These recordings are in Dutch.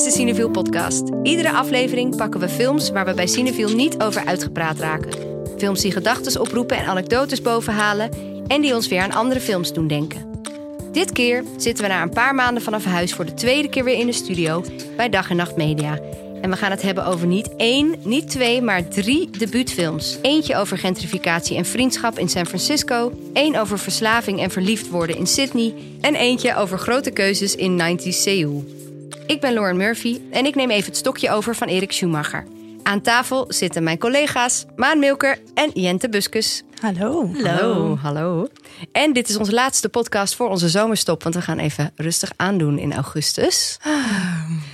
is de Cineviel podcast. Iedere aflevering pakken we films waar we bij Cineviel niet over uitgepraat raken. Films die gedachten oproepen en anekdotes bovenhalen en die ons weer aan andere films doen denken. Dit keer zitten we na een paar maanden vanaf huis voor de tweede keer weer in de studio bij Dag en Nacht Media. En we gaan het hebben over niet één, niet twee, maar drie debuutfilms. Eentje over gentrificatie en vriendschap in San Francisco. één over verslaving en verliefd worden in Sydney. En eentje over grote keuzes in 90s Seoul. Ik ben Lauren Murphy en ik neem even het stokje over van Erik Schumacher. Aan tafel zitten mijn collega's Maan Milker en Jente Buskus. Hallo. Hallo. Hallo. En dit is onze laatste podcast voor onze zomerstop, want we gaan even rustig aandoen in augustus.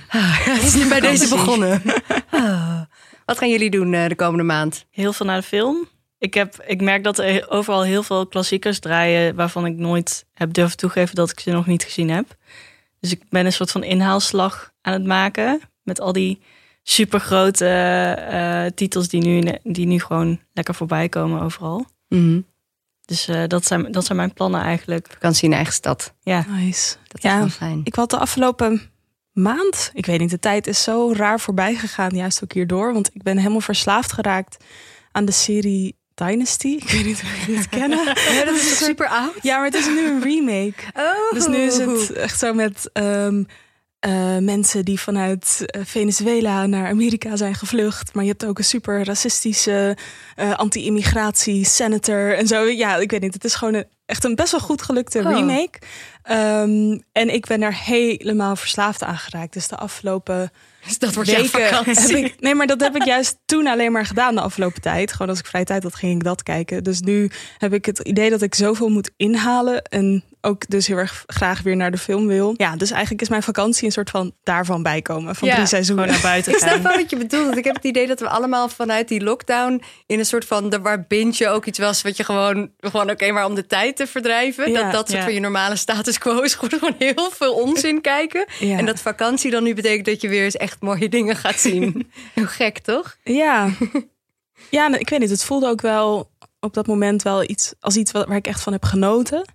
Ah, het is bij deze begonnen. Ah. Wat gaan jullie doen eh, de komende maand? Heel veel naar de film. Ik, heb, ik merk dat er overal heel veel klassiekers draaien waarvan ik nooit heb durven toegeven dat ik ze nog niet gezien heb. Dus ik ben een soort van inhaalslag aan het maken met al die supergrote uh, titels die nu, die nu gewoon lekker voorbij komen overal. Mhm. Dus uh, dat, zijn, dat zijn mijn plannen eigenlijk. Vakantie in eigen stad. Ja, Nice. Dat is Ja, wel fijn. Ik had de afgelopen maand, ik weet niet, de tijd is zo raar voorbij gegaan, juist ook hierdoor. Want ik ben helemaal verslaafd geraakt aan de serie Dynasty. Ik weet niet of jullie het kennen. Ja, dat is super oud? Ja, maar het is nu een remake. Oh. Dus nu is het echt zo met ehm, eh, mensen die vanuit eh, Venezuela naar Amerika zijn gevlucht. Maar je hebt ook een super racistische eh, anti-immigratie senator en zo. Ja, ik weet niet. Het is gewoon een, echt een best wel goed gelukte Oh. remake. Ehm, en ik ben er helemaal verslaafd aan geraakt. Dus de afgelopen Dus dat wordt weken heb ik, nee, maar dat heb ik juist toen alleen maar gedaan de afgelopen tijd. Gewoon als ik vrije tijd had, ging ik dat kijken. Dus nu heb ik het idee dat ik zoveel moet inhalen. En ook dus heel erg graag weer naar de film wil. Ja, dus eigenlijk is mijn vakantie een soort van daarvan bijkomen. Van Ja, drie seizoenen. naar buiten Ik snap gaan. wel wat je bedoelt. Want ik heb het idee dat we allemaal vanuit die lockdown in een soort van de waar binge ook iets was wat je gewoon gewoon oké maar om de tijd te verdrijven. Ja, dat dat soort van je normale status quo is gewoon, heel veel onzin kijken. En dat vakantie dan nu betekent dat je weer eens echt mooie dingen gaat zien. Heel gek, toch? Ja. ja, ik weet niet. Het voelde ook wel op dat moment wel iets als iets wat- waar ik echt van heb genoten.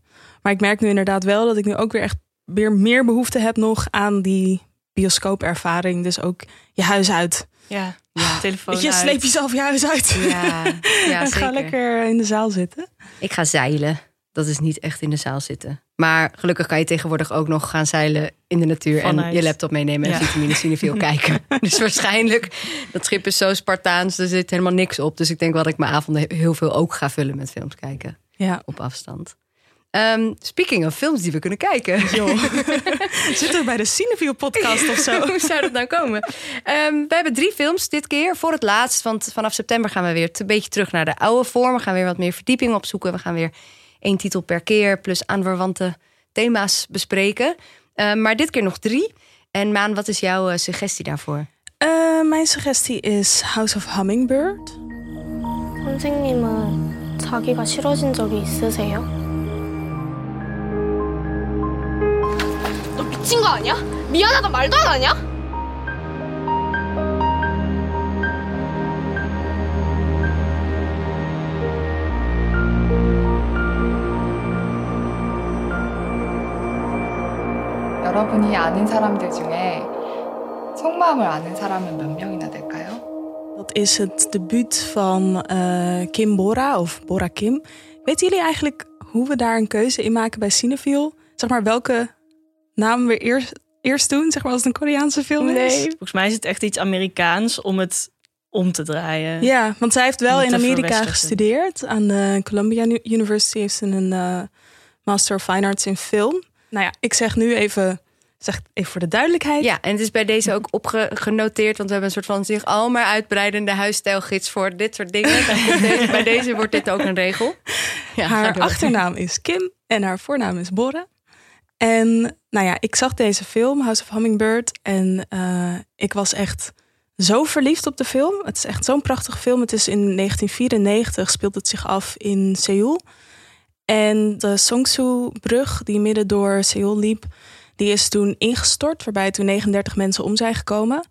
Maar ik merk nu inderdaad wel dat ik nu ook weer echt weer meer behoefte heb nog aan die bioscoopervaring. Dus ook je huis uit. Ja, Ja. telefoon je, uit. sleep jezelf je huis uit. Ja, ja en zeker. ga lekker in de zaal zitten. Ik ga zeilen. Dat is niet echt in de zaal zitten. Maar gelukkig kan je tegenwoordig ook nog gaan zeilen in de natuur. En je laptop meenemen en Ja. vitamine cinefil kijken. Dus waarschijnlijk, dat schip is zo Spartaans. Er zit helemaal niks op. Dus ik denk wel dat ik mijn avonden heel veel ook ga vullen met films kijken. Ja. Op afstand. Ehm, speaking of films die we kunnen kijken. Zit er bij de Cineville podcast of zo? Hoe zou dat nou komen? Ehm, we hebben drie films dit keer voor het laatst. Want vanaf september gaan we weer een beetje terug naar de oude vorm. We gaan weer wat meer verdieping opzoeken. We gaan weer één titel per keer plus aanverwante thema's bespreken. Ehm, maar dit keer nog drie. En Maan, wat is jouw eh, suggestie daarvoor? Eh, mijn suggestie is House of Hummingbird. 선생님은 자기가 싫어진 적이 있으세요? 거 아니야? 미안하다 말도 안 하냐? 여러분이 아는 사람들 중에 속마음을 아는 사람은 몇 명이나 될까요? Dat is het debuut van eh, Kim Bora of Bora Kim. Weten jullie eigenlijk hoe we daar een keuze in maken bij Cineville? Zeg maar welke naam we eerst, eerst doen, zeg maar als het een Koreaanse film is? Volgens mij is het echt iets Amerikaans om het om te draaien. Ja, want zij heeft wel in Amerika gestudeerd. Aan de Columbia Uni- University heeft ze een eh, Master of Fine Arts in film. Nou ja, ik zeg nu even, zeg even voor de duidelijkheid. Ja, en het is bij deze ook opgenoteerd. Want we hebben een soort van zich al maar uitbreidende huisstijlgids voor dit soort dingen. Deze- bij deze wordt dit ook een regel. Ja, haar achternaam is Kim en haar voornaam is Bora. En nou ja, ik zag deze film, House of Hummingbird. En eh, ik was echt zo verliefd op de film. Het is echt zo'n prachtige film. Het is in 1994, speelt het zich af in Seoul. En de Songsu-brug die midden door Seoul liep, die is toen ingestort, waarbij toen 39 mensen om zijn gekomen.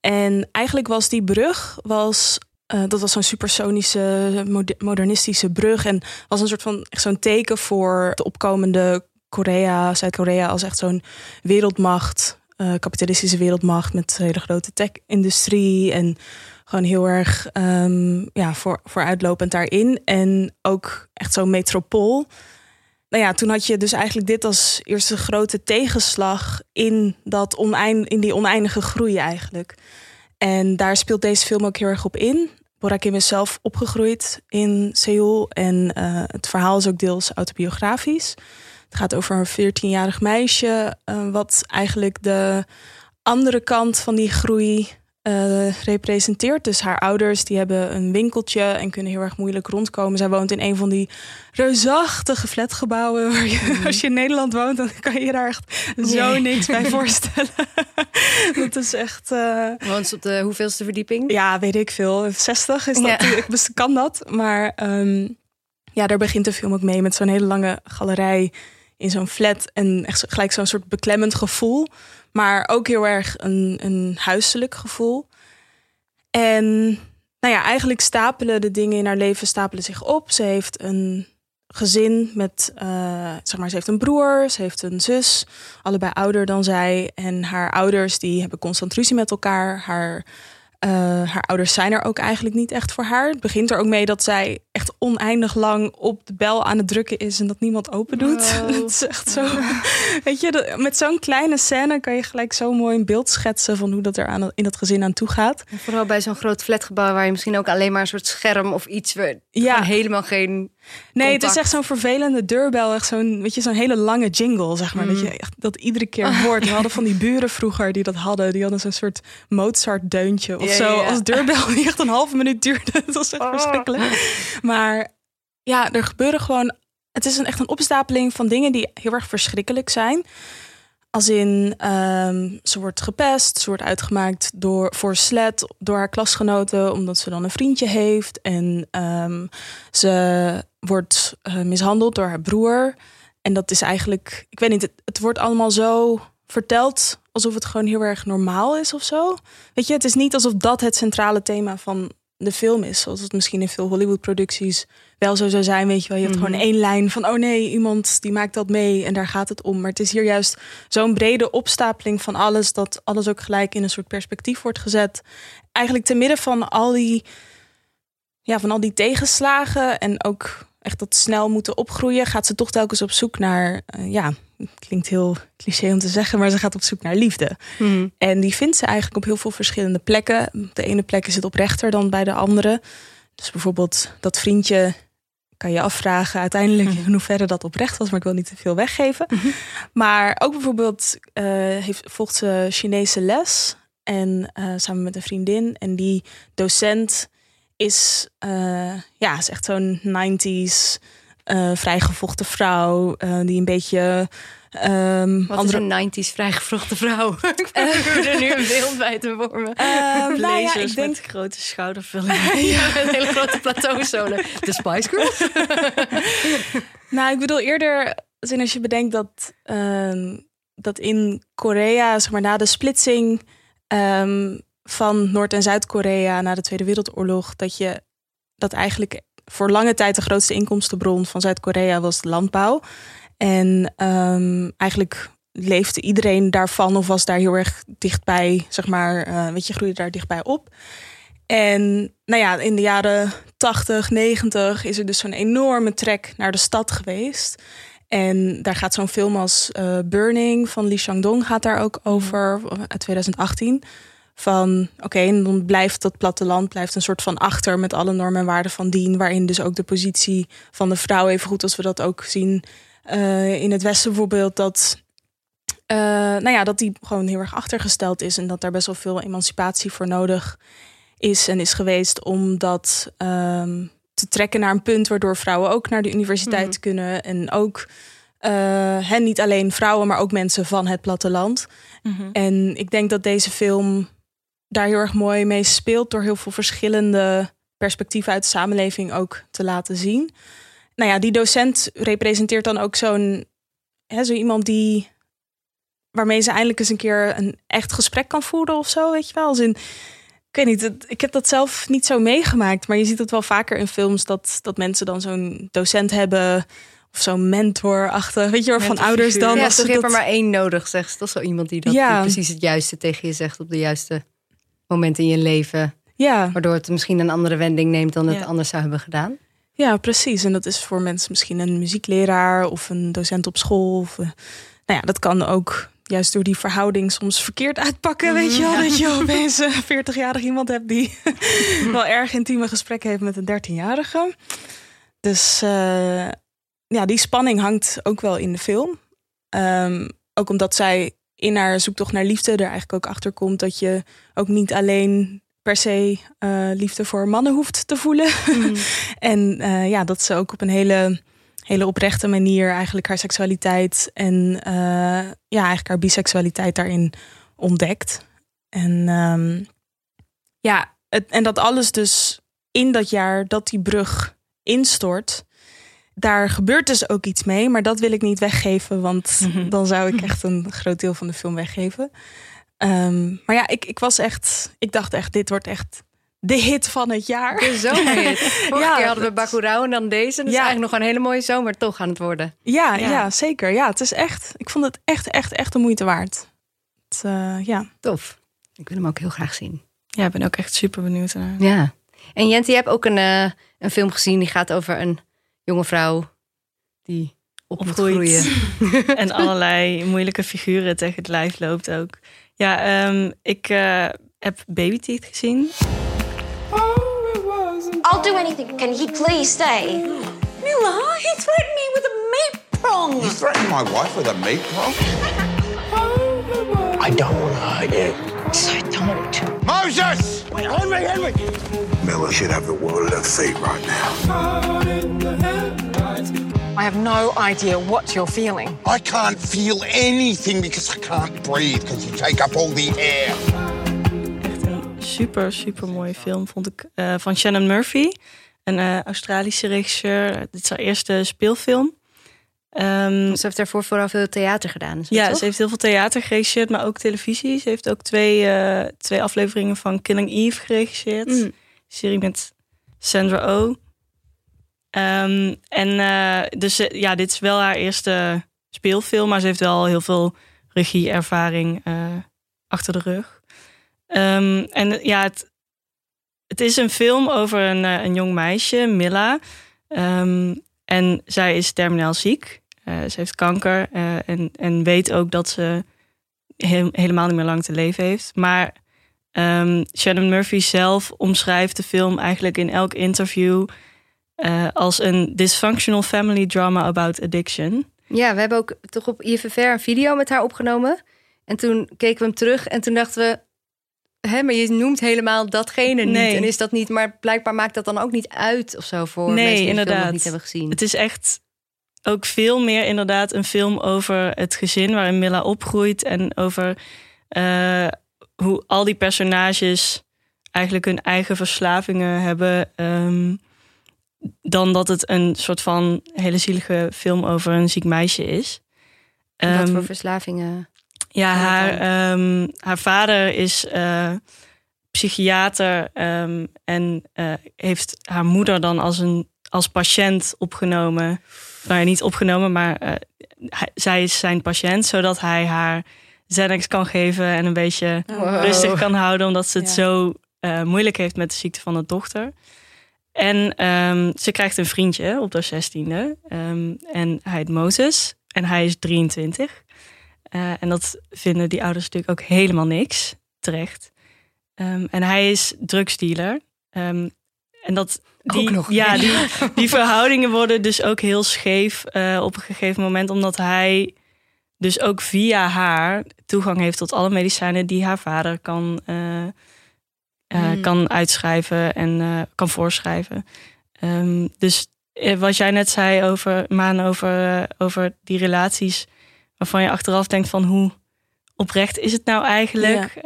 En eigenlijk was die brug, was, eh, dat was zo'n supersonische, mode- modernistische brug. En was een soort van echt zo'n teken voor de opkomende Korea, Zuid-Korea als echt zo'n wereldmacht. eh, kapitalistische wereldmacht met hele grote tech-industrie en gewoon heel erg um, ja, voor, vooruitlopend daarin. En ook echt zo'n metropool. Nou ja, toen had je dus eigenlijk dit als eerste grote tegenslag in, dat oneind, in die oneindige groei eigenlijk. En daar speelt deze film ook heel erg op in. Borakim is zelf opgegroeid in Seoul en uh, het verhaal is ook deels autobiografisch. Het gaat over een 14-jarig meisje, uh, wat eigenlijk de andere kant van die groei uh, representeert. Dus haar ouders die hebben een winkeltje en kunnen heel erg moeilijk rondkomen. Zij woont in een van die reusachtige flatgebouwen. Waar je, Mhm. als je in Nederland woont, dan kan je daar echt zo niks bij voorstellen. dat is echt. Uh, Woont ze op de hoeveelste verdieping? ja, weet ik veel. 60 is dat. Ja. Ik kan dat. Maar ehm, ja, daar begint de film ook mee met zo'n hele lange galerij in zo'n flat. En echt gelijk zo'n soort beklemmend gevoel. Maar ook heel erg een, een huiselijk gevoel. En nou ja, eigenlijk stapelen de dingen in haar leven stapelen zich op. Ze heeft een gezin met, eh, zeg maar, ze heeft een broer, ze heeft een zus, allebei ouder dan zij. En haar ouders die hebben constant ruzie met elkaar. Haar, eh, haar ouders zijn er ook eigenlijk niet echt voor haar. Het begint er ook mee dat zij echt oneindig lang op de bel aan het drukken is en dat niemand open doet. Wow. Het is echt zo. Weet je, dat- met zo'n kleine scène kan je gelijk zo mooi een beeld schetsen van hoe dat er aan, in dat gezin aan toe gaat. En Vooral bij zo'n groot flatgebouw waar je misschien ook alleen maar een soort scherm of iets... Waar Ja. helemaal geen... Nee, het is echt zo'n vervelende deurbel. Echt zo'n, weet je, zo'n hele lange jingle, zeg maar. Dat je echt dat iedere keer hoort. We hadden van die buren vroeger die dat hadden. Die hadden zo'n soort Mozart-deuntje of Ja, zo. ja. Als deurbel die echt een halve minuut duurde. Het was echt verschrikkelijk. Maar ja, er gebeuren gewoon... Het is een, echt een opstapeling van dingen die heel erg verschrikkelijk zijn. Als in, ehm, ze wordt gepest, ze wordt uitgemaakt door, voor slet door haar klasgenoten, omdat ze dan een vriendje heeft. En ehm, ze wordt eh, mishandeld door haar broer. En dat is eigenlijk, ik weet niet, het, het wordt allemaal zo verteld alsof het gewoon heel erg normaal is of zo. Weet je, het is niet alsof dat het centrale thema van de film is, zoals het misschien in veel Hollywood-producties wel zo zou zijn. Weet je wel, je hebt gewoon één lijn van, oh nee, iemand die maakt dat mee en daar gaat het om. Maar het is hier juist zo'n brede opstapeling van alles, dat alles ook gelijk in een soort perspectief wordt gezet. Eigenlijk te midden van al die, ja, van al die tegenslagen en ook echt dat snel moeten opgroeien, gaat ze toch telkens op zoek naar, eh, ja, klinkt heel cliché om te zeggen, maar ze gaat op zoek naar liefde. En die vindt ze eigenlijk op heel veel verschillende plekken. De ene plek is het oprechter dan bij de andere. Dus bijvoorbeeld dat vriendje kan je afvragen uiteindelijk in hoeverre dat oprecht was, maar ik wil niet te veel weggeven. Maar ook bijvoorbeeld eh, heeft, volgt ze Chinese les en eh, samen met een vriendin. En die docent is, eh, ja, is echt zo'n 90s eh, vrijgevochten vrouw eh, die een beetje ehm, Wat andere is een 90s vrijgevrochte vrouw? ik probeer er nu een beeld bij te vormen. Ehm, nou ja, Blazers ik denk met grote schoudervullen. Met een hele grote plateauzolen. De Spice Girls? Nou, ik bedoel eerder, als je bedenkt dat, ehm, dat in Korea, zeg maar na de splitsing ehm, van Noord- en Zuid-Korea na de Tweede Wereldoorlog, dat je dat eigenlijk voor lange tijd de grootste inkomstenbron van Zuid-Korea was de landbouw. En ehm, eigenlijk leefde iedereen daarvan of was daar heel erg dichtbij, zeg maar, eh, weet je, groeide daar dichtbij op. En nou ja, in de jaren 80, 90 is er dus zo'n enorme trek naar de stad geweest. En daar gaat zo'n film als eh, Burning van Lee Chang-dong gaat daar ook over, uit 2018. Van oké, en dan blijft dat platteland blijft een soort van achter met alle normen en waarden van dien. Waarin dus ook de positie van de vrouw, even goed als we dat ook zien eh, in het Westen bijvoorbeeld, dat eh, nou ja, dat die gewoon heel erg achtergesteld is en dat daar best wel veel emancipatie voor nodig is en is geweest om dat ehm, te trekken naar een punt waardoor vrouwen ook naar de universiteit kunnen en ook eh, hen niet alleen vrouwen, maar ook mensen van het platteland. En ik denk dat deze film daar heel erg mooi mee speelt door heel veel verschillende perspectieven uit de samenleving ook te laten zien. Nou ja, die docent representeert dan ook zo'n zo iemand die waarmee ze eindelijk eens een keer een echt gesprek kan voeren of zo, weet je wel. Als in, ik weet niet, ik heb dat zelf niet zo meegemaakt, maar je ziet het wel vaker in films dat, dat mensen dan zo'n docent hebben of zo'n mentor-achtig, weet je wel, van ouders dan. ja, als ze dat- er maar één nodig, zegt ze. Dat is zo iemand die, dat, Ja. die precies het juiste tegen je zegt op de juiste moment in je leven. ja, Waardoor het misschien een andere wending neemt dan het Ja. anders zou hebben gedaan. ja, precies. En dat is voor mensen misschien een muziekleraar of een docent op school. Of, eh, nou ja, dat kan ook juist door die verhouding soms verkeerd uitpakken, weet je wel. Dat je opeens een 40-jarig iemand hebt die wel erg intieme gesprekken heeft met een 13-jarige. Dus eh, ja, die spanning hangt ook wel in de film. Ehm, ook omdat zij in haar zoektocht naar liefde er eigenlijk ook achter komt dat je ook niet alleen per se eh, liefde voor mannen hoeft te voelen. en eh, ja, dat ze ook op een hele, hele oprechte manier eigenlijk haar seksualiteit en eh, ja, eigenlijk haar biseksualiteit daarin ontdekt. En ehm, ja, het, en dat alles dus in dat jaar dat die brug instort. Daar gebeurt dus ook iets mee, maar dat wil ik niet weggeven, want Mhm. dan zou ik echt een groot deel van de film weggeven. Ehm, maar ja, ik, ik was echt, ik dacht echt, dit wordt echt de hit van het jaar. De zomerhit. Vorige Ja, keer hadden we Bacurau en dan deze. Dat is Ja. eigenlijk nog een hele mooie zomer toch aan het worden. Ja, Ja. ja. zeker. Ja, het is echt, ik vond het echt, echt, echt de moeite waard. Het, eh, ja. Tof. Ik wil hem ook heel graag zien. Ja, ik ben ook echt super benieuwd naar. Ja. En Jent, je hebt ook een, eh, een film gezien die gaat over een jonge vrouw die op moet Opgroeit. groeien. en allerlei moeilijke figuren tegen het lijf loopt ook. Ja, ehm, ik eh, heb Baby Teeth gezien. I'll do anything. Can he please stay? Mila, he threatened me with a meat prong. You threatened my wife with a meat prong? I don't want to hurt you. So don't. Moses! Wait, Henry, Henry! Miller should have the world at their feet right now. I have no idea what you're feeling. I can't feel anything because I can't breathe because you take up all the air. Echt een super, super mooie film vond ik. eh, van Shannon Murphy, een eh, Australische regisseur. Dit is haar eerste speelfilm. Ehm, Ze heeft daarvoor vooral veel theater gedaan. ja, toch? ze heeft heel veel theater geregisseerd, maar ook televisie. Ze heeft ook twee, eh, twee afleveringen van Killing Eve geregisseerd. Mm. serie met Sandra Oh. Ehm, en eh, dus eh, ja, dit is wel haar eerste speelfilm, maar ze heeft wel heel veel regieervaring eh, achter de rug. Ehm, en ja, het, het is een film over een, een jong meisje, Milla. Ehm, en zij is terminaal ziek. Ze heeft kanker en, en weet ook dat ze he- helemaal niet meer lang te leven heeft. Maar Ehm, Shannon Murphy zelf omschrijft de film eigenlijk in elk interview eh, als een dysfunctional family drama about addiction. Ja, we hebben ook toch op IFFR een video met haar opgenomen. En toen keken we hem terug en toen dachten we... Hè, maar je noemt helemaal datgene Nee. niet. En is dat niet, maar blijkbaar maakt dat dan ook niet uit of zo voor Nee, mensen die de film nog inderdaad. niet hebben gezien. Het is echt ook veel meer inderdaad een film over het gezin waarin Milla opgroeit en over eh, hoe al die personages eigenlijk hun eigen verslavingen hebben. ehm, dan dat het een soort van hele zielige film over een ziek meisje is. Wat Ehm, voor verslavingen. Ja, haar, ehm, haar vader is eh, psychiater ehm, en eh, heeft haar moeder dan als, een, als patiënt opgenomen. Nou ja, niet opgenomen, maar eh, hij- zij is zijn patiënt, zodat hij haar Xanax kan geven en een beetje Wow. rustig kan houden, omdat ze het Ja. zo eh, moeilijk heeft met de ziekte van de dochter. En ehm, ze krijgt een vriendje op haar zestiende. ehm, en hij heet Moses. En hij is 23. Eh, en dat vinden die ouders natuurlijk ook helemaal niks. Terecht. Ehm, en hij is drugsdealer. En dat, die, Ook nog. Ja, die, die verhoudingen worden dus ook heel scheef eh, op een gegeven moment. Omdat hij dus ook via haar toegang heeft tot alle medicijnen die haar vader kan, eh, eh, Hmm. kan uitschrijven en eh, kan voorschrijven. Ehm, dus eh, wat jij net zei over Maan, over, over die relaties waarvan je achteraf denkt van hoe oprecht is het nou eigenlijk?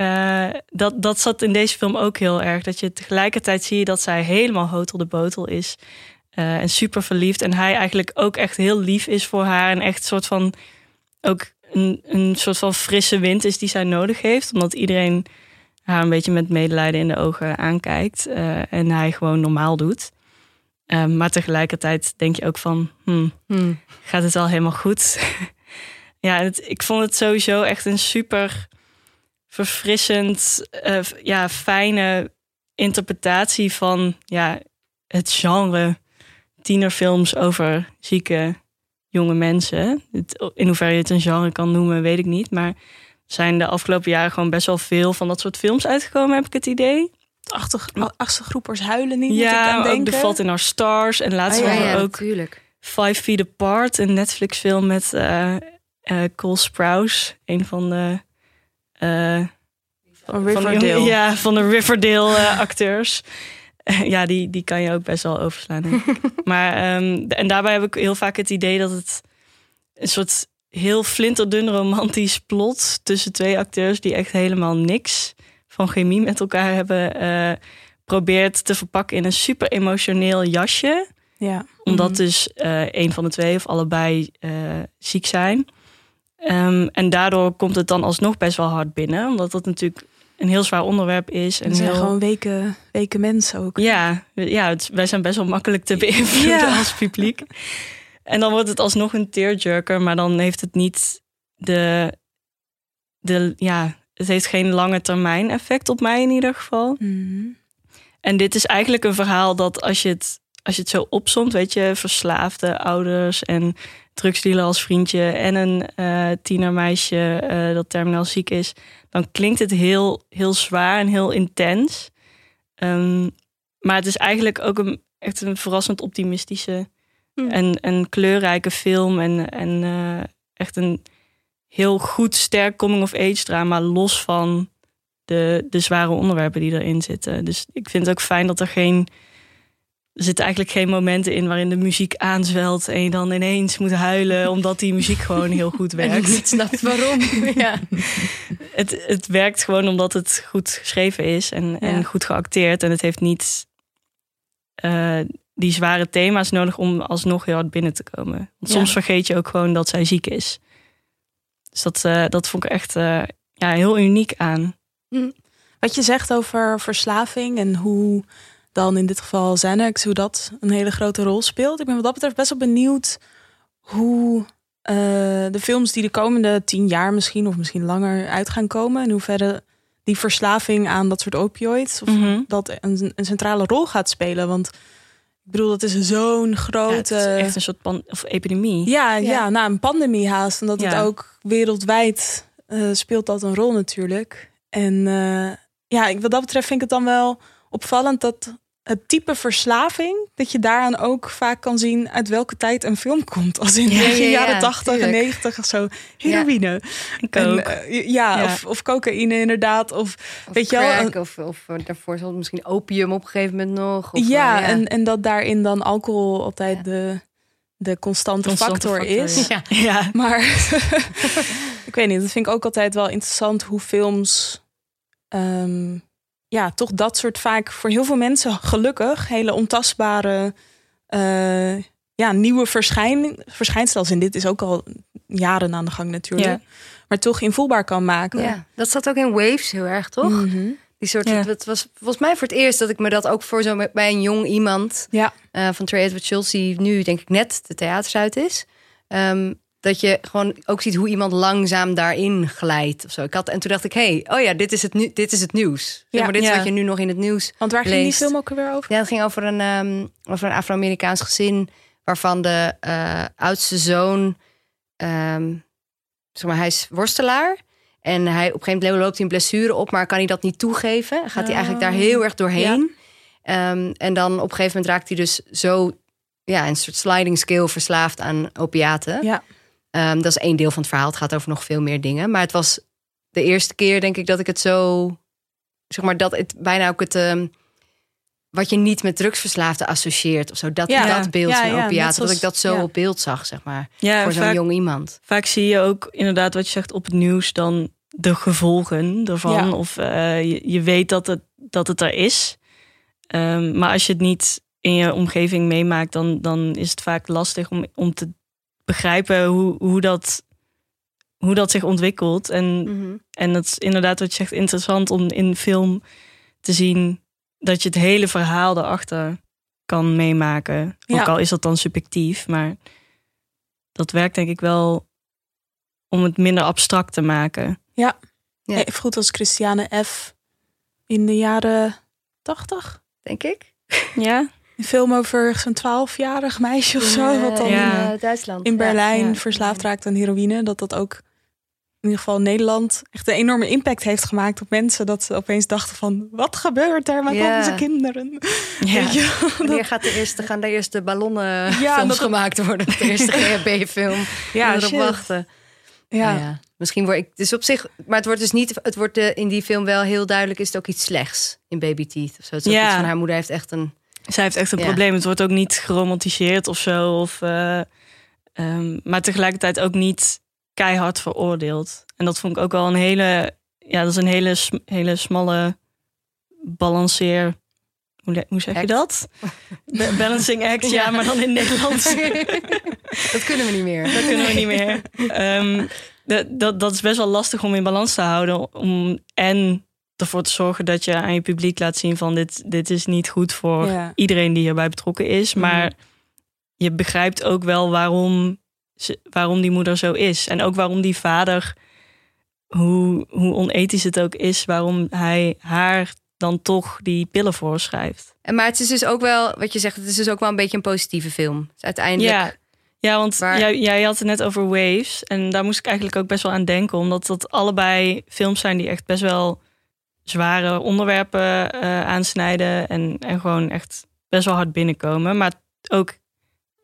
Dat, dat zat in deze film ook heel erg. Dat je tegelijkertijd zie je dat zij helemaal hotel de botel is. en super verliefd. En hij eigenlijk ook echt heel lief is voor haar. En echt soort van ook een, een soort van frisse wind is die zij nodig heeft. Omdat iedereen haar een beetje met medelijden in de ogen aankijkt. eh, en hij gewoon normaal doet. Ehm, maar tegelijkertijd denk je ook van, hmm, Hmm. gaat het al helemaal goed? ja, het, ik vond het sowieso echt een super verfrissend, eh, ja, fijne interpretatie van ja, het genre tienerfilms over zieke jonge mensen. In hoeverre je het een genre kan noemen, weet ik niet. Maar zijn de afgelopen jaren gewoon best wel veel van dat soort films uitgekomen, heb ik het idee. Achter, achtste groepers huilen niet. moet ik Ja, ook. The Fault in Our Stars. En laatst Ah, ja, ook natuurlijk. Five Feet Apart, een Netflix film met eh, eh, Cole Sprouse, een van de eh, Van van de- Riverdale. ja, van de Riverdale acteurs. ja, die, die kan je ook best wel overslaan. denk ik. maar ehm, en daarbij heb ik heel vaak het idee dat het een soort heel flinterdun romantisch plot tussen twee acteurs die echt helemaal niks van chemie met elkaar hebben, eh, probeert te verpakken in een super emotioneel jasje Ja. omdat Mhm. dus eh, een van de twee of allebei eh, ziek zijn. Ehm, en daardoor komt het dan alsnog best wel hard binnen. Omdat dat natuurlijk een heel zwaar onderwerp is. En zijn heel, gewoon weken, weken mensen ook. Ja, ja het- wij zijn best wel makkelijk te beïnvloeden Ja. als publiek. En dan wordt het alsnog een tearjerker. Maar dan heeft het niet de... de ja, het heeft geen lange termijn effect op mij in ieder geval. Mhm. En dit is eigenlijk een verhaal dat als je het, als je het zo opsomt, weet je, verslaafde ouders en drugsdealer als vriendje en een eh tienermeisje eh, dat terminaal ziek is, dan klinkt het heel, heel zwaar en heel intens. Ehm, maar het is eigenlijk ook een, echt een verrassend optimistische Hm. en, en kleurrijke film en, en eh, echt een heel goed, sterk coming-of-age drama, los van de, de zware onderwerpen die erin zitten. Dus ik vind het ook fijn dat er geen. Er zitten eigenlijk geen momenten in waarin de muziek aanzwelt en je dan ineens moet huilen omdat die muziek gewoon heel goed En werkt. niet snapt waarom. ja. Het, het werkt gewoon omdat het goed geschreven is en, en goed geacteerd. En het heeft niet eh, die zware thema's nodig om alsnog heel hard binnen te komen. Want soms vergeet je ook gewoon dat zij ziek is. Dus dat, eh, dat vond ik echt eh, ja, heel uniek aan. Wat je zegt over verslaving en hoe dan in dit geval Xanax, hoe dat een hele grote rol speelt. Ik ben wat dat betreft best wel benieuwd hoe eh, de films die de komende tien jaar misschien of misschien langer uit gaan komen. In hoeverre die verslaving aan dat soort opioids, of Mhm. dat een, een centrale rol gaat spelen. Want ik bedoel, dat is zo'n Ja, grote... het is echt een soort pan of epidemie. Ja, ja. na een pandemie haast. En dat het Ja. ook wereldwijd eh, speelt dat een rol natuurlijk. En eh, ja, ik- wat dat betreft vind ik het dan wel opvallend dat het type verslaving, dat je daaraan ook vaak kan zien uit welke tijd een film komt. Als in de ja, ja, jaren 80 en tuurlijk. 90 of zo. Heroïne. En, eh, ja. Of, of cocaïne inderdaad. Of, Of weet je wel. een- of, of eh, daarvoor zal misschien opium op een gegeven moment nog. Of, ja, eh, En, en dat daarin dan alcohol altijd de, de constante, Constante factor, factor, is. ja. Ja, Maar ik weet niet, dat vind ik ook altijd wel interessant hoe films. ehm, ja, toch dat soort vaak voor heel veel mensen gelukkig hele ontastbare. eh, ja, nieuwe verschijn, verschijnsels. En dit is ook al jaren aan de gang natuurlijk. Ja. Maar toch invoelbaar kan maken. ja, dat zat ook in Waves heel erg, toch? Mhm. Die soort, Ja. Het was volgens mij voor het eerst dat ik me dat ook voor zo met- bij een jong iemand Ja. eh, van Trey Edward Schultz, die nu denk ik net de theaters uit is. ehm, dat je gewoon ook ziet hoe iemand langzaam daarin glijdt. Of zo. Ik had, en toen dacht ik, hé, hey, oh ja, dit is het, nu, dit is het nieuws. Zeg Ja. maar, dit is wat je nu nog in het nieuws Want waar ging die film ook weer over? Ja, het ging over een, ehm, over een Afro-Amerikaans gezin... waarvan de eh, oudste zoon... ehm, zeg maar, hij is worstelaar... En hij, op een gegeven moment loopt hij een blessure op... maar kan hij dat niet toegeven? Gaat hij eigenlijk daar heel erg doorheen? Ehm, en dan op een gegeven moment raakt hij dus zo... Ja, een soort sliding scale verslaafd aan opiaten. Ja. Ehm, dat is één deel van het verhaal. Het gaat over nog veel meer dingen. Maar het was de eerste keer, denk ik, dat ik het zo... Zeg maar, dat het bijna ook het... ehm, wat je niet met drugsverslaafden associeert of zo. Dat, Ja. dat beeld Ja, van ja, opiaten. zoals- dat ik dat zo op beeld zag, zeg maar. ja voor zo'n jong iemand. vaak zie je ook inderdaad wat je zegt op het nieuws dan de gevolgen ervan. Of eh, je, je weet dat het, dat het er is. Ehm, maar als je het niet in je omgeving meemaakt, dan, dan is het vaak lastig om, om te begrijpen hoe, hoe, dat, hoe dat zich ontwikkelt. En Mhm. En dat is inderdaad wat je zegt interessant om in film te zien dat je het hele verhaal daarachter kan meemaken. Ja. Ook al is dat dan subjectief, maar dat werkt denk ik wel om het minder abstract te maken. Ja. Ja. Even goed als Christiane F. in de jaren tachtig. Denk ik. Ja, Een film over zo'n twaalfjarig meisje of zo. Wat dan eh, Ja. in eh, Duitsland. in Berlijn ja. verslaafd raakt aan heroïne. Dat dat ook in ieder geval in Nederland echt een enorme impact heeft gemaakt op mensen. Dat ze opeens dachten van, wat gebeurt er met Ja. onze kinderen? ja. Weet je? Wanneer gaat de eerste, gaan de eerste ballonnen Ja, films dat- gemaakt worden? De eerste GHB-film. Ja, erop shit. wachten. Ja. Nou ja, misschien word ik dus op zich, maar het wordt dus niet, het wordt eh, in die film wel heel duidelijk, is het ook iets slechts in Baby Teeth of zo. Het is ook Ja. iets van haar moeder heeft echt een, Zij heeft echt een Ja. probleem. Het wordt ook niet geromantiseerd of zo. Of, eh, ehm, maar tegelijkertijd ook niet keihard veroordeeld. En dat vond ik ook wel een hele... Ja, dat is een hele, hele smalle balanceer... Hoe, hoe zeg je dat? Ba- Balancing act, ja, maar dan in Nederlands. dat kunnen we niet meer. Dat kunnen we niet meer. Ehm, dat, dat, dat is best wel lastig om in balans te houden. Om, en ervoor te zorgen dat je aan je publiek laat zien van dit, dit is niet goed voor Ja. iedereen die hierbij betrokken is. Maar je begrijpt ook wel waarom, ze, waarom die moeder zo is. En ook waarom die vader, hoe, hoe onethisch het ook is, waarom hij haar dan toch die pillen voorschrijft. En maar het is dus ook wel, wat je zegt, het is dus ook wel een beetje een positieve film. Is uiteindelijk, Ja, ja want Waar- jij, jij had het net over Waves. En daar moest ik eigenlijk ook best wel aan denken. Omdat dat allebei films zijn die echt best wel zware onderwerpen eh, aansnijden. En, en gewoon echt best wel hard binnenkomen. Maar ook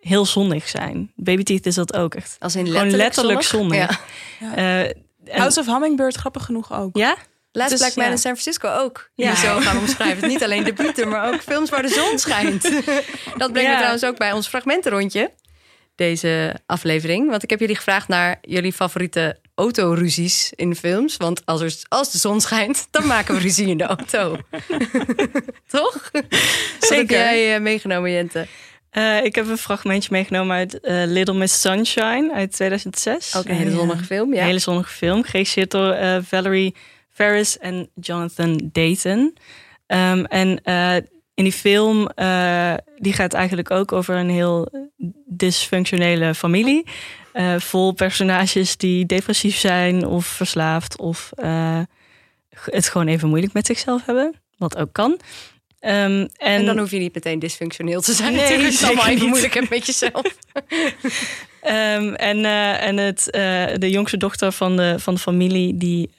heel zonnig zijn. Baby Teeth is dat ook echt. als in Gewoon letterlijk, letterlijk zonnig. zonnig. Ja. Eh, House of Hummingbird, grappig genoeg ook. ja? Last Dus, Black Man ja. in San Francisco ook. Ja. Ja. zo gaan omschrijven. Niet alleen debuuten, maar ook films waar de zon schijnt. Dat brengt Ja. me trouwens ook bij ons fragmentenrondje. Deze aflevering. Want ik heb jullie gevraagd naar jullie favoriete autoruzies in films. Want als, er, als de zon schijnt, dan maken we ruzie in de auto. Toch? Wat heb Zeker. jij eh, meegenomen, Jente? Eh, ik heb een fragmentje meegenomen uit eh, Little Miss Sunshine uit 2006. Ook een hele zonnige film, ja. Een hele zonnige film, geregisseerd door Valerie Ferris en Jonathan Dayton. Ehm, en in die film, eh, die gaat eigenlijk ook over een heel dysfunctionele familie. Eh, vol personages die depressief zijn of verslaafd of eh, het gewoon even moeilijk met zichzelf hebben. Wat ook kan. Ehm, en, En dan hoef je niet meteen dysfunctioneel te zijn. Nee, natuurlijk, het allemaal even niet. moeilijk hebt met jezelf. Ehm, en en en het, de jongste dochter van de, van de familie, die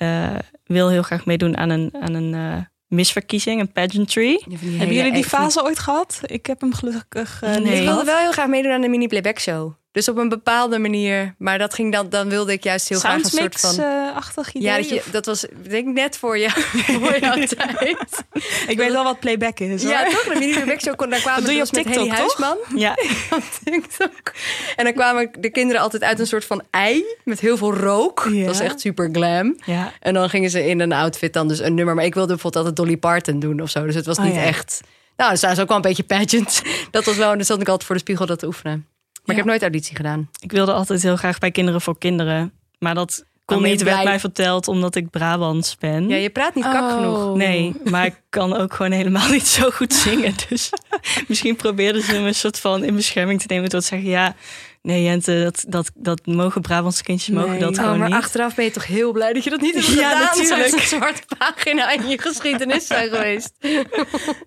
wil heel graag meedoen aan een, aan een misverkiezing, een pageantry. Hebben jullie die fase ooit gehad? Ik heb hem gelukkig eh, Nee. niet Ik wilde wel heel graag meedoen aan de mini playback show. Dus op een bepaalde manier. Maar dat ging dan, dan wilde ik juist heel graag een soort van. Soundsmix-achtig idee? ja, dat, je, of- dat was ik denk ik, net voor, je, voor jouw tijd. ik weet wel wat playback is. Ja, toch? De mini playback kon daar kwamen Dat doe je dus op met Henny TikTok, toch? Huisman. Ja, op TikTok. En dan kwamen de kinderen altijd uit een soort van ei met heel veel rook. Ja. Dat was echt super glam. ja. En dan gingen ze in een outfit dan dus een nummer. Maar ik wilde bijvoorbeeld altijd Dolly Parton doen of zo. Dus het was Oh, niet ja. echt... Nou, dus dat is ook wel een beetje pageant. Dat was wel... En dan stond ik altijd voor de spiegel dat te oefenen. Maar ik heb nooit auditie gedaan. Ik wilde altijd heel graag bij Kinderen voor Kinderen. Maar dat kon niet, werd blij? mij verteld, omdat ik Brabants ben. Ja, je praat niet kak Oh. genoeg. Nee, maar ik kan ook gewoon helemaal niet zo goed zingen. Dus misschien probeerden ze me een soort van in bescherming te nemen door te zeggen: ja, nee, Jente, dat, dat, dat mogen Brabantse kindjes mogen Nee. dat Oh, gewoon Oh, maar niet. achteraf ben je toch heel blij dat je dat niet hebt Ja, gedaan. natuurlijk. Zou het een zwarte pagina in je geschiedenis zijn geweest.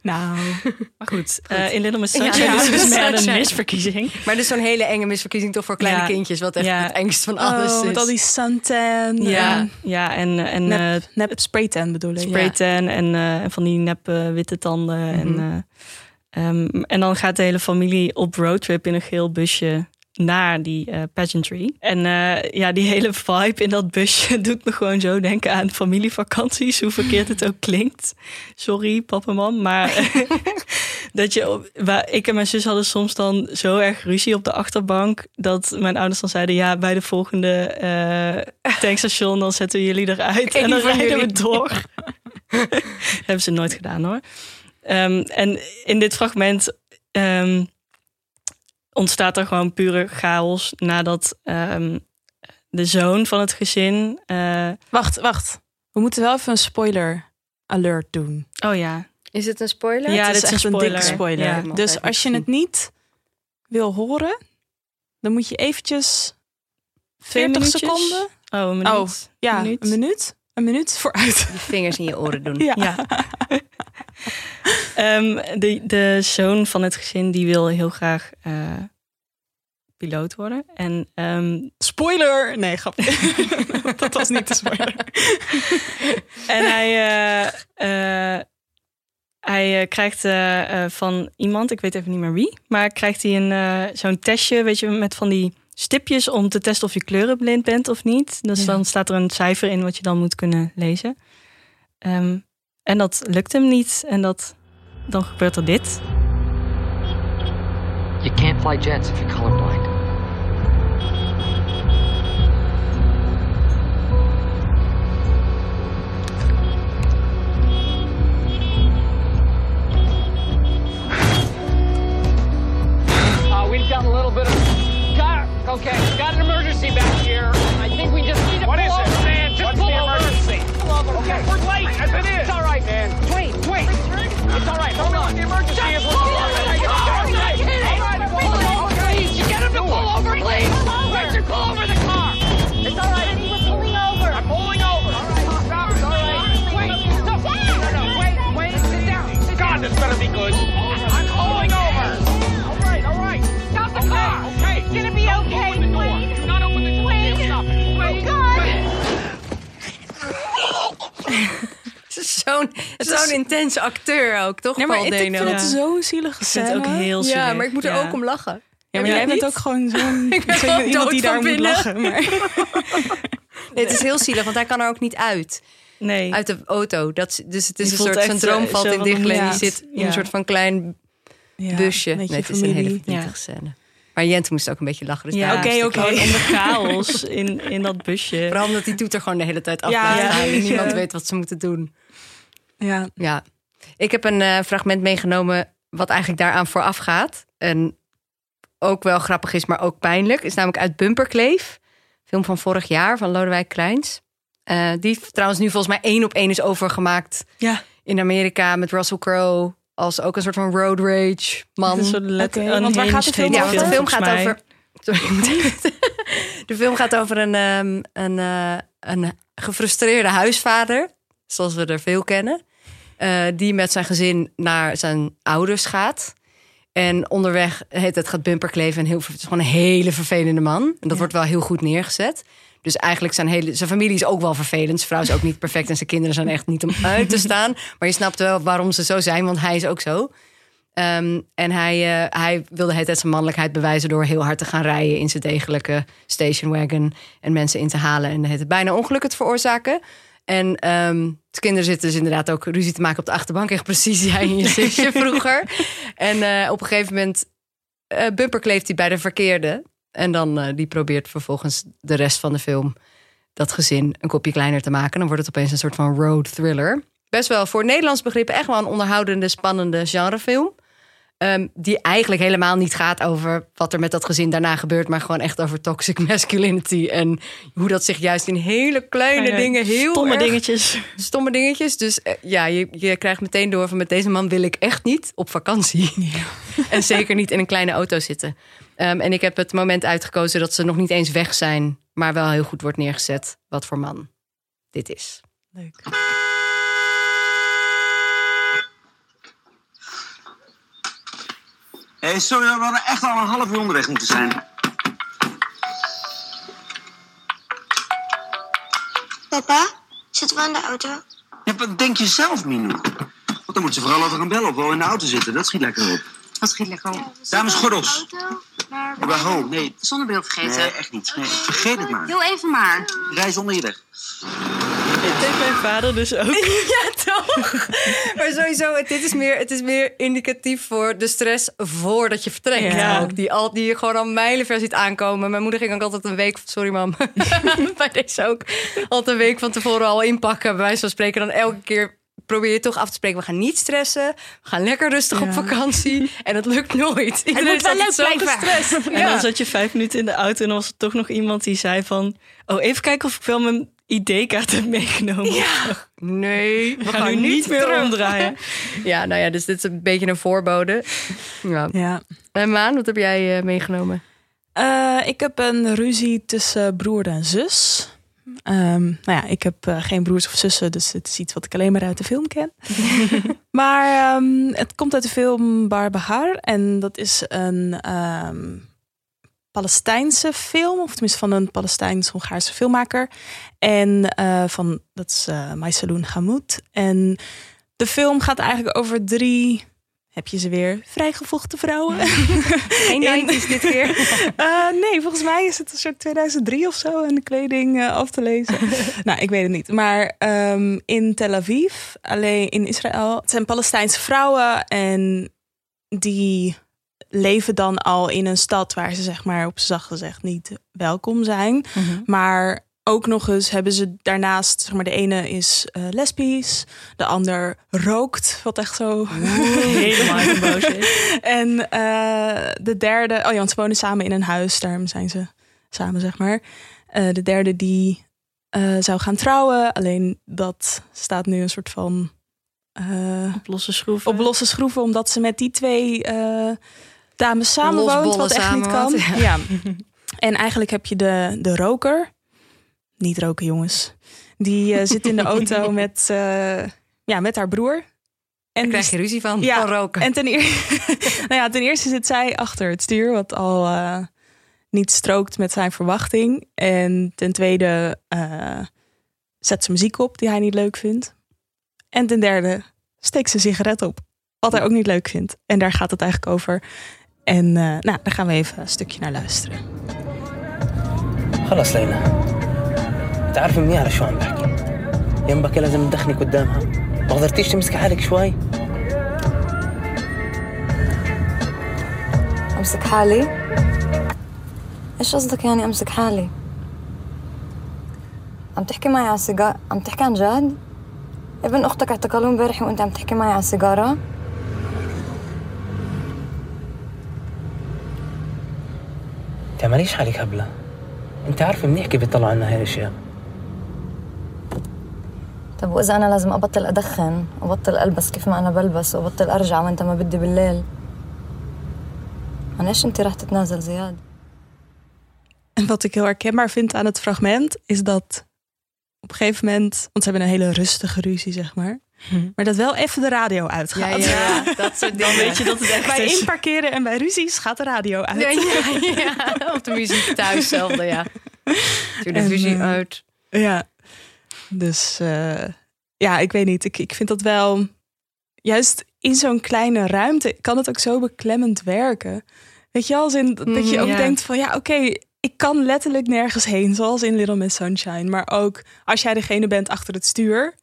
Nou, Maar goed, eh, in Little Miss Ja, Sunshine ja, is dus meer een misverkiezing. Maar dus zo'n hele enge misverkiezing toch voor kleine Ja. kindjes. Wat echt Ja. het engst van alles oh, is. met al die suntan. Ja, en ja en, en nep, eh, nep spraytan bedoel ik. spray tan en, eh, en van die nep witte tanden. Mhm. en, eh, ehm, en dan gaat de hele familie op roadtrip in een geel busje naar die eh, pageantry. En eh, ja, die hele vibe in dat busje doet me gewoon zo denken aan familievakanties, hoe verkeerd het ook klinkt. Sorry, papa mam, maar dat je, op- waar, ik en mijn zus hadden soms dan zo erg ruzie op de achterbank dat mijn ouders dan zeiden, ja, bij de volgende eh, tankstation dan zetten we jullie eruit en dan rijden we door. hebben ze nooit gedaan hoor. Ehm, en in dit fragment ehm, ontstaat er gewoon pure chaos nadat ehm, de zoon van het gezin. eh, Wacht, wacht. We moeten wel even een spoiler alert doen. oh ja. Is het een spoiler? Ja, het dit is is echt een een dikke spoiler. Ja. Dus als je het niet wil horen, dan moet je eventjes Twee 40 minuutjes? seconden. Oh, een minuut. Oh, Ja, Een minuut. een minuut. Een minuut vooruit. Die vingers in je oren doen. Ja. Ja. Ehm, de, de zoon van het gezin die wil heel graag eh, piloot worden. En ehm, Spoiler! Nee, grapje. dat was niet de spoiler. En hij, eh, eh, hij krijgt van iemand, ik weet even niet meer wie, maar krijgt hij een zo'n testje, weet je, met van die stipjes om te testen of je kleurenblind bent of niet. Dus Ja. dan staat er een cijfer in wat je dan moet kunnen lezen. Ehm, en dat lukt hem niet. En dat, dan gebeurt er dit. You can't fly jets if you're colorblind. Uh, we've got a little bit of. Got, okay, got an Zo'n zo'n intense acteur ook, toch? Nee, maar Paul ik, vind het zo'n zielige Ik vind het ook heel zielig. Ja, maar ik moet er Ja. ook om lachen. Ja, maar Ja, jij bent niet? ook gewoon zo'n iemand die dood daar moet lachen. Maar... Nee, het is heel zielig, want hij kan er ook niet uit. Nee. Uit de auto. Dat, dus het is Die een soort, zijn echt, droom eh, valt zo in van, dichtleen. ja, Die zit in ja. een soort van klein Ja, busje. met Nee, het is een hele verdrietige Ja. scène. Maar Jent moest ook een beetje lachen. Dus Ja, oké, oké. ook. Gewoon om de chaos in, in dat busje. Vooral omdat die toeter gewoon de hele tijd af Ja, ja. en niemand Ja. weet wat ze moeten doen. Ja, Ja, ik heb een eh, fragment meegenomen wat eigenlijk daaraan vooraf gaat. En ook wel grappig is, maar ook pijnlijk. Is namelijk uit Bumperkleef. Film van vorig jaar van Lodewijk Kleins. Eh, die trouwens nu volgens mij één op één is overgemaakt Ja. in Amerika met Russell Crowe. Als ook een soort van road rage man. Een soort let Oké, want waar gaat de film unhinged Ja, de film gaat over. Sorry, ik moet even- de film gaat over een, ehm, een, eh, een gefrustreerde huisvader, zoals we er veel kennen, eh, die met zijn gezin naar zijn ouders gaat. En onderweg heet het gaat bumperkleven en heel, het is gewoon een hele vervelende man. En dat wordt wel heel goed neergezet. Dus eigenlijk zijn hele zijn familie is ook wel vervelend. Zijn vrouw is ook niet perfect en zijn kinderen zijn echt niet om uit te staan. Maar je snapt wel waarom ze zo zijn, want hij is ook zo. Ehm, en hij, eh, hij wilde het zijn mannelijkheid bewijzen door heel hard te gaan rijden in zijn degelijke stationwagon en mensen in te halen en het bijna ongelukken te veroorzaken. En ehm, de kinderen zitten dus inderdaad ook ruzie te maken op de achterbank. Echt precies jij en je zusje vroeger. En eh, op een gegeven moment eh bumper kleeft hij bij de verkeerde. En dan eh, die probeert vervolgens de rest van de film dat gezin een kopje kleiner te maken. Dan wordt het opeens een soort van road thriller. Best wel voor Nederlands begrippen echt wel een onderhoudende, spannende genrefilm. Ehm, die eigenlijk helemaal niet gaat over wat er met dat gezin daarna gebeurt, maar gewoon echt over toxic masculinity en hoe dat zich juist in hele kleine Ja, dingen heel Stomme erg- dingetjes. stomme dingetjes. Dus eh, ja, je, je krijgt meteen door van met deze man wil ik echt niet op vakantie. en zeker niet in een kleine auto zitten. Ehm, en ik heb het moment uitgekozen dat ze nog niet eens weg zijn, maar wel heel goed wordt neergezet wat voor man dit is. leuk. Hey, sorry, we hadden echt al een half uur onderweg moeten zijn. Papa, zitten we in de auto? Ja, wat denk je zelf, Minu? Want dan moet ze vooral over gaan bellen of wel in de auto zitten. Dat schiet lekker op. Wat schiet lekker op? Dames, gordels. Maar nee. zonnebril vergeten. Nee, echt niet. Nee, vergeet het maar. Heel even maar. Rij zonder je weg. Dit deed mijn vader dus ook. Ja, toch? maar sowieso, het- dit is meer, het is meer indicatief voor de stress voordat je vertrekt. Ja. Ook, die, al, die je gewoon al mijlenver ziet aankomen. Mijn moeder ging ook altijd een week, sorry mam, bij deze ook, altijd een week van tevoren al inpakken. Bij wijze van spreken dan elke keer probeer je toch af te spreken. We gaan niet stressen. We gaan lekker rustig op Ja. vakantie. En het lukt nooit. Iedereen moet wel leuk zo blijven. gestrest. En dan zat je vijf minuten in de auto en dan was er toch nog iemand die zei van... Oh, even kijken of ik wel mijn ID-kaart hebt meegenomen. Ja. Nee, we gaan, nu niet meer terug. omdraaien. Ja, nou ja, dus dit is een beetje een voorbode. Ja. Ja. En Maan, wat heb jij eh, meegenomen? Eh, ik heb een ruzie tussen broer en zus. Ehm, nou ja, ik heb eh, geen broers of zussen, dus het is iets wat ik alleen maar uit de film ken. maar ehm, het komt uit de film Barbahar en dat is een ehm, Palestijnse film, of tenminste van een Palestijns-Hongaarse filmmaker. En eh, van, dat is uh, Maisaloun Hamoud. En de film gaat eigenlijk over drie heb je ze weer vrijgevochten vrouwen. Geen 90's dit keer? Uh, nee, volgens mij is het een soort 2003 of zo en de kleding uh, af te lezen. nou, ik weet het niet. Maar um, in Tel Aviv, alleen in Israël, het zijn Palestijnse vrouwen en die leven dan al in een stad waar ze zeg maar op zacht gezegd niet welkom zijn. Mm -hmm. Maar ook nog eens hebben ze daarnaast, zeg maar, de ene is uh, lesbisch, de ander rookt, wat echt zo helemaal boos is. En uh, de derde, oh ja, want ze wonen samen in een huis, daarom zijn ze samen, zeg maar. Uh, de derde die zou gaan trouwen, alleen dat staat nu een soort van op losse schroeven. Op losse schroeven, omdat ze met die twee dames samenwoont, wat echt niet kan. Ja. ja. En eigenlijk heb je de, de roker. Niet roken, jongens. Die uh, zit in de auto met, uh, ja, met haar broer. En Daar krijg je ruzie van, ja, van roken. En ten, eerste, nou ja, ten eerste zit zij achter het stuur, wat al uh, niet strookt met zijn verwachting. En ten tweede zet ze muziek op die hij niet leuk vindt. En ten derde steekt ze een sigaret op, wat hij ook niet leuk vindt. En daar gaat het eigenlijk over. En nou, daar gaan we even een stukje naar luisteren. خلاص ليلى. تعرفي منيح على شو عم بحكي؟ ينبكي لازم تدخنك قدامها. ما قدرتيش تمسكي حالك شوي؟ أمسك حالي؟ إيش قصدك يعني أمسك حالي؟ عم تحكي معي على السيجار عم تحكي عن جد؟ ابن أختك اعتقلوه امبارح وأنت عم تحكي معي على السيجاره تعمليش حالك هبله انت عارفه منيح كيف بيطلعوا عنا هاي الأشياء. طب وإذا أنا لازم أبطل أدخن وابطل ألبس كيف ما أنا بلبس وأبطل أرجع وإنت ما بدي بالليل؟ ليش أنت رح تتنازل زياد؟ En wat ik heel herkenbaar vind aan het fragment is dat op een gegeven moment, want ze hebben een hele rustige ruzie, zeg maar. Hm. Maar dat wel even de radio uitgaat. Ja, ja, ja. dat soort Dan weet je dat het echt bij is. inparkeren en bij ruzies gaat de radio uit. Ja, ja, ja. Of de muziek thuis zelfde, ja. Doe de ruzie uh, uit. Ja, dus uh, ja, ik weet niet. Ik, ik vind dat wel, juist in zo'n kleine ruimte kan het ook zo beklemmend werken. Weet je, als in dat je ook ja. denkt van ja, oké, okay, ik kan letterlijk nergens heen, zoals in Little Miss Sunshine. Maar ook als jij degene bent achter het stuur,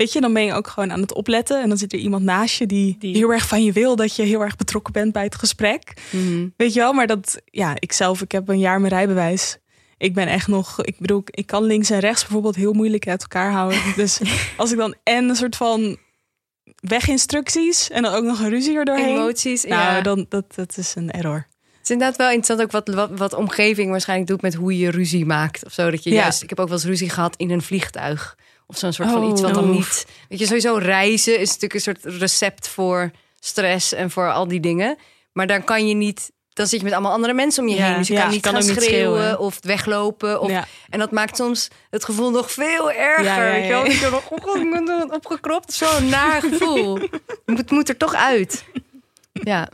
weet je, dan ben je ook gewoon aan het opletten. En dan zit er iemand naast je die, die... heel erg van je wil dat je heel erg betrokken bent bij het gesprek. Mm -hmm. Weet je wel, maar dat, ja, ik zelf, ik heb een jaar mijn rijbewijs. Ik ben echt nog, ik bedoel, ik kan links en rechts bijvoorbeeld heel moeilijk uit elkaar houden. Dus als ik dan en een soort van weginstructies en dan ook nog een ruzie erdoorheen. Emoties, nou, ja. dan, dat, dat is een error. Het is inderdaad wel interessant ook wat, wat, wat omgeving waarschijnlijk doet met hoe je ruzie maakt. Of zo. Dat je Ja. juist, ik heb ook wel eens ruzie gehad in een vliegtuig. Of zo'n soort van Oh. iets wat dan niet. Weet je, sowieso reizen is natuurlijk een soort recept voor stress en voor al die dingen. Maar dan kan je niet. Dan zit je met allemaal andere mensen om je Ja, heen. Dus je ja, kan niet kan gaan niet schreeuwen, of weglopen. Of, Ja. En dat maakt soms het gevoel nog veel erger. Weet je wel? je dan op- op- opgekropt. Zo'n naar gevoel. Het moet er toch uit. Ja.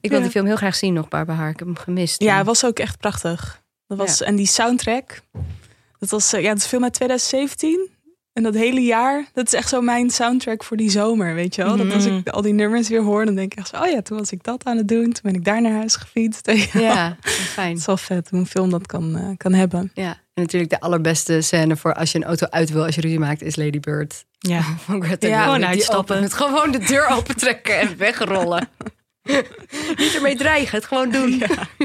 Ik wil die film heel graag zien nog, Barbara Haar. Ik heb hem gemist. Ja, het was ook echt prachtig. Dat was. En die soundtrack, dat was, eh, ja, het is film uit 2017. En dat hele jaar, dat is echt zo mijn soundtrack voor die zomer, weet je wel. Dat als ik al die nummers weer hoor, dan denk ik echt zo, oh ja, toen was ik dat aan het doen. Toen ben ik daar naar huis gefietst. Ja, fijn. Het is wel vet hoe een film dat kan, eh, kan hebben. Ja, en natuurlijk de allerbeste scène voor als je een auto uit wil als je ruzie maakt, is Lady Bird. Ja. Van Greta Ja, gewoon uitstappen. Met gewoon de deur opentrekken en wegrollen. Niet ermee dreigen, het gewoon doen.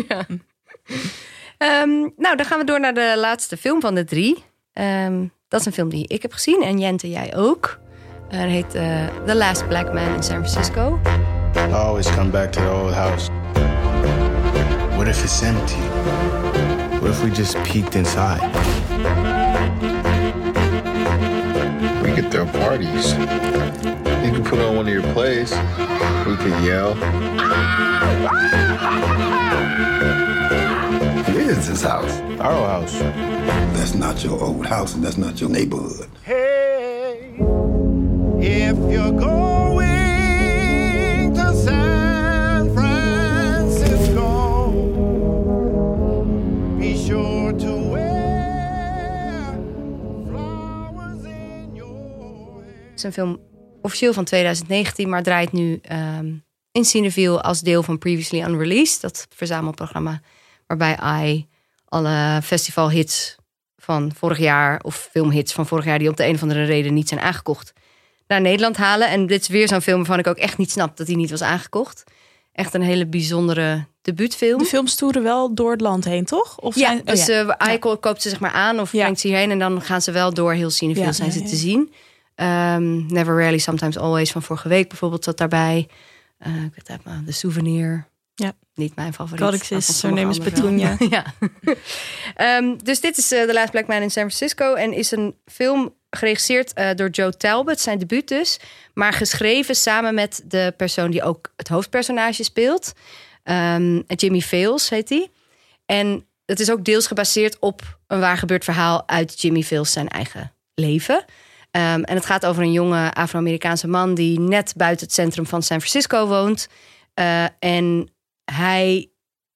Ja. Ehm, nou, dan gaan we door naar de laatste film van de drie. Ehm, dat is een film die ik heb gezien en Jente, jij ook. Uh, het heet eh, The Last Black Man in San Francisco. I always come back to the old house. What if it's empty? What if we just peeked inside? like their parties. You can put on one of your plays. We can yell. Where is this house? Our old house. That's not your old house and that's not your neighborhood. Hey, if you're going to San Francisco, be sure to wear flowers in your Het is een film officieel van 2019, maar draait nu ehm, in Cineville als deel van Previously Unreleased. Dat verzamelprogramma waarbij I alle festivalhits van vorig jaar of filmhits van vorig jaar die op de een of andere reden niet zijn aangekocht naar Nederland halen. En dit is weer zo'n film waarvan ik ook echt niet snap dat hij niet was aangekocht. Echt een hele bijzondere debuutfilm. De films toeren wel door het land heen, toch? Of Ja, zijn, oh dus ja. eh, I koopt ze zeg maar aan of brengt ze hierheen en dan gaan ze wel door heel Cineville Ja, zijn ze te zien. Ehm, Never Rarely, Sometimes Always van vorige week bijvoorbeeld zat daarbij. Eh, ik weet het maar, The Souvenir. Ja. Niet mijn favoriet. Codex maar is. Petunia. ja. Ehm, dus dit is eh, The Last Black Man in San Francisco. En is een film geregisseerd eh, door Joe Talbot, zijn debuut dus. Maar geschreven samen met de persoon die ook het hoofdpersonage speelt. Ehm, Jimmy Fails heet hij. En het is ook deels gebaseerd op een waar gebeurd verhaal uit Jimmy Fails zijn eigen leven. Ehm, en het gaat over een jonge Afro-Amerikaanse man die net buiten het centrum van San Francisco woont. Eh, en hij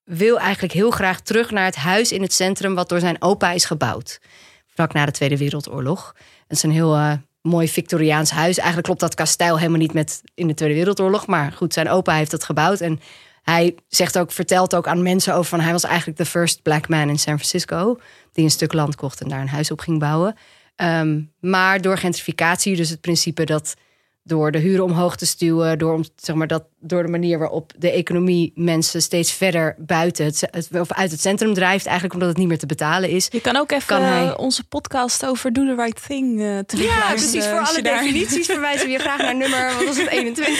wil eigenlijk heel graag terug naar het huis in het centrum wat door zijn opa is gebouwd. Vlak na de Tweede Wereldoorlog. Het is een heel eh, mooi Victoriaans huis. Eigenlijk klopt dat kasteel helemaal niet met in de Tweede Wereldoorlog. Maar goed, zijn opa heeft het gebouwd. En hij zegt ook, vertelt ook aan mensen over van hij was eigenlijk de first black man in San Francisco. Die een stuk land kocht en daar een huis op ging bouwen. Ehm, maar door gentrificatie, dus het principe dat door de huren omhoog te stuwen, door, zeg maar, dat, door de manier waarop de economie mensen steeds verder buiten het, het- of uit het centrum drijft, eigenlijk omdat het niet meer te betalen is. Je kan ook even Kan hij- onze podcast over Do the Right Thing eh Ja, precies. Voor alle daar- definities verwijzen we je graag naar nummer, wat was het, 21?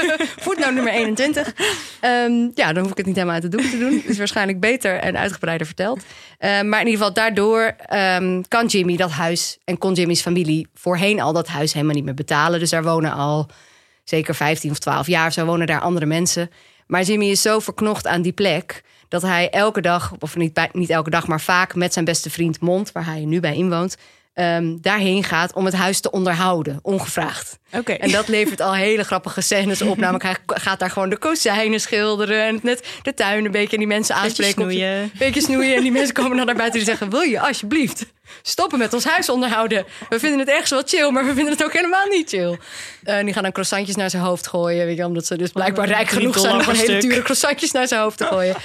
Voetnoot nummer 21. Ehm, ja, dan hoef ik het niet helemaal uit de doek te doen. Het is waarschijnlijk beter en uitgebreider verteld. Ehm, maar in ieder geval, daardoor ehm, kan Jimmy dat huis en kon Jimmy's familie voorheen al dat huis helemaal niet meer betalen. Dus daar wonen al zeker 15 of 12 jaar zo wonen daar andere mensen. Maar Jimmy is zo verknocht aan die plek dat hij elke dag, of niet, niet elke dag, maar vaak met zijn beste vriend Mond, waar hij nu bij inwoont, ehm, daarheen gaat om het huis te onderhouden, ongevraagd. Oké. En dat levert al hele grappige scènes op. Namelijk, hij gaat daar gewoon de kozijnen schilderen en net de tuin een beetje en die mensen aanspreken. op- snoeien. Beetje snoeien. En die mensen komen dan naar buiten die zeggen: Wil je alsjeblieft stoppen met ons huis onderhouden? We vinden het ergens wel chill, maar we vinden het ook helemaal niet chill. Eh, en die gaan dan croissantjes naar zijn hoofd gooien. Weet je, omdat ze dus blijkbaar rijk Drie genoeg zijn om hele dure croissantjes naar zijn hoofd te gooien.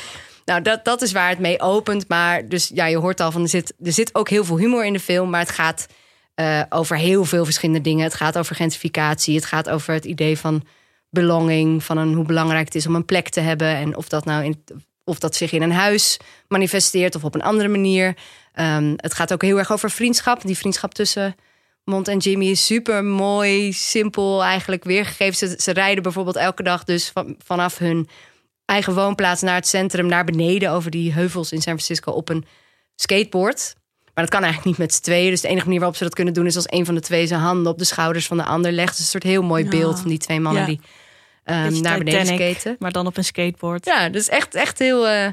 Nou, dat, dat is waar het mee opent. Maar dus ja, je hoort al van er zit, er zit ook heel veel humor in de film. Maar het gaat eh, over heel veel verschillende dingen. Het gaat over gentrificatie. Het gaat over het idee van belonging. Van een, hoe belangrijk het is om een plek te hebben. En of dat nou in, of dat zich in een huis manifesteert of op een andere manier. Ehm, het gaat ook heel erg over vriendschap. Die vriendschap tussen Mont en Jimmy is super mooi, simpel eigenlijk weergegeven. Ze, ze rijden bijvoorbeeld elke dag dus van, vanaf hun eigen woonplaats naar het centrum, naar beneden over die heuvels in San Francisco op een skateboard. Maar dat kan eigenlijk niet met z'n tweeën. Dus de enige manier waarop ze dat kunnen doen is als een van de twee zijn handen op de schouders van de ander legt. Dus een soort heel mooi beeld van die twee mannen Ja. die ehm, naar beneden skaten. Maar dan op een skateboard. Ja, dus echt, echt heel. eh,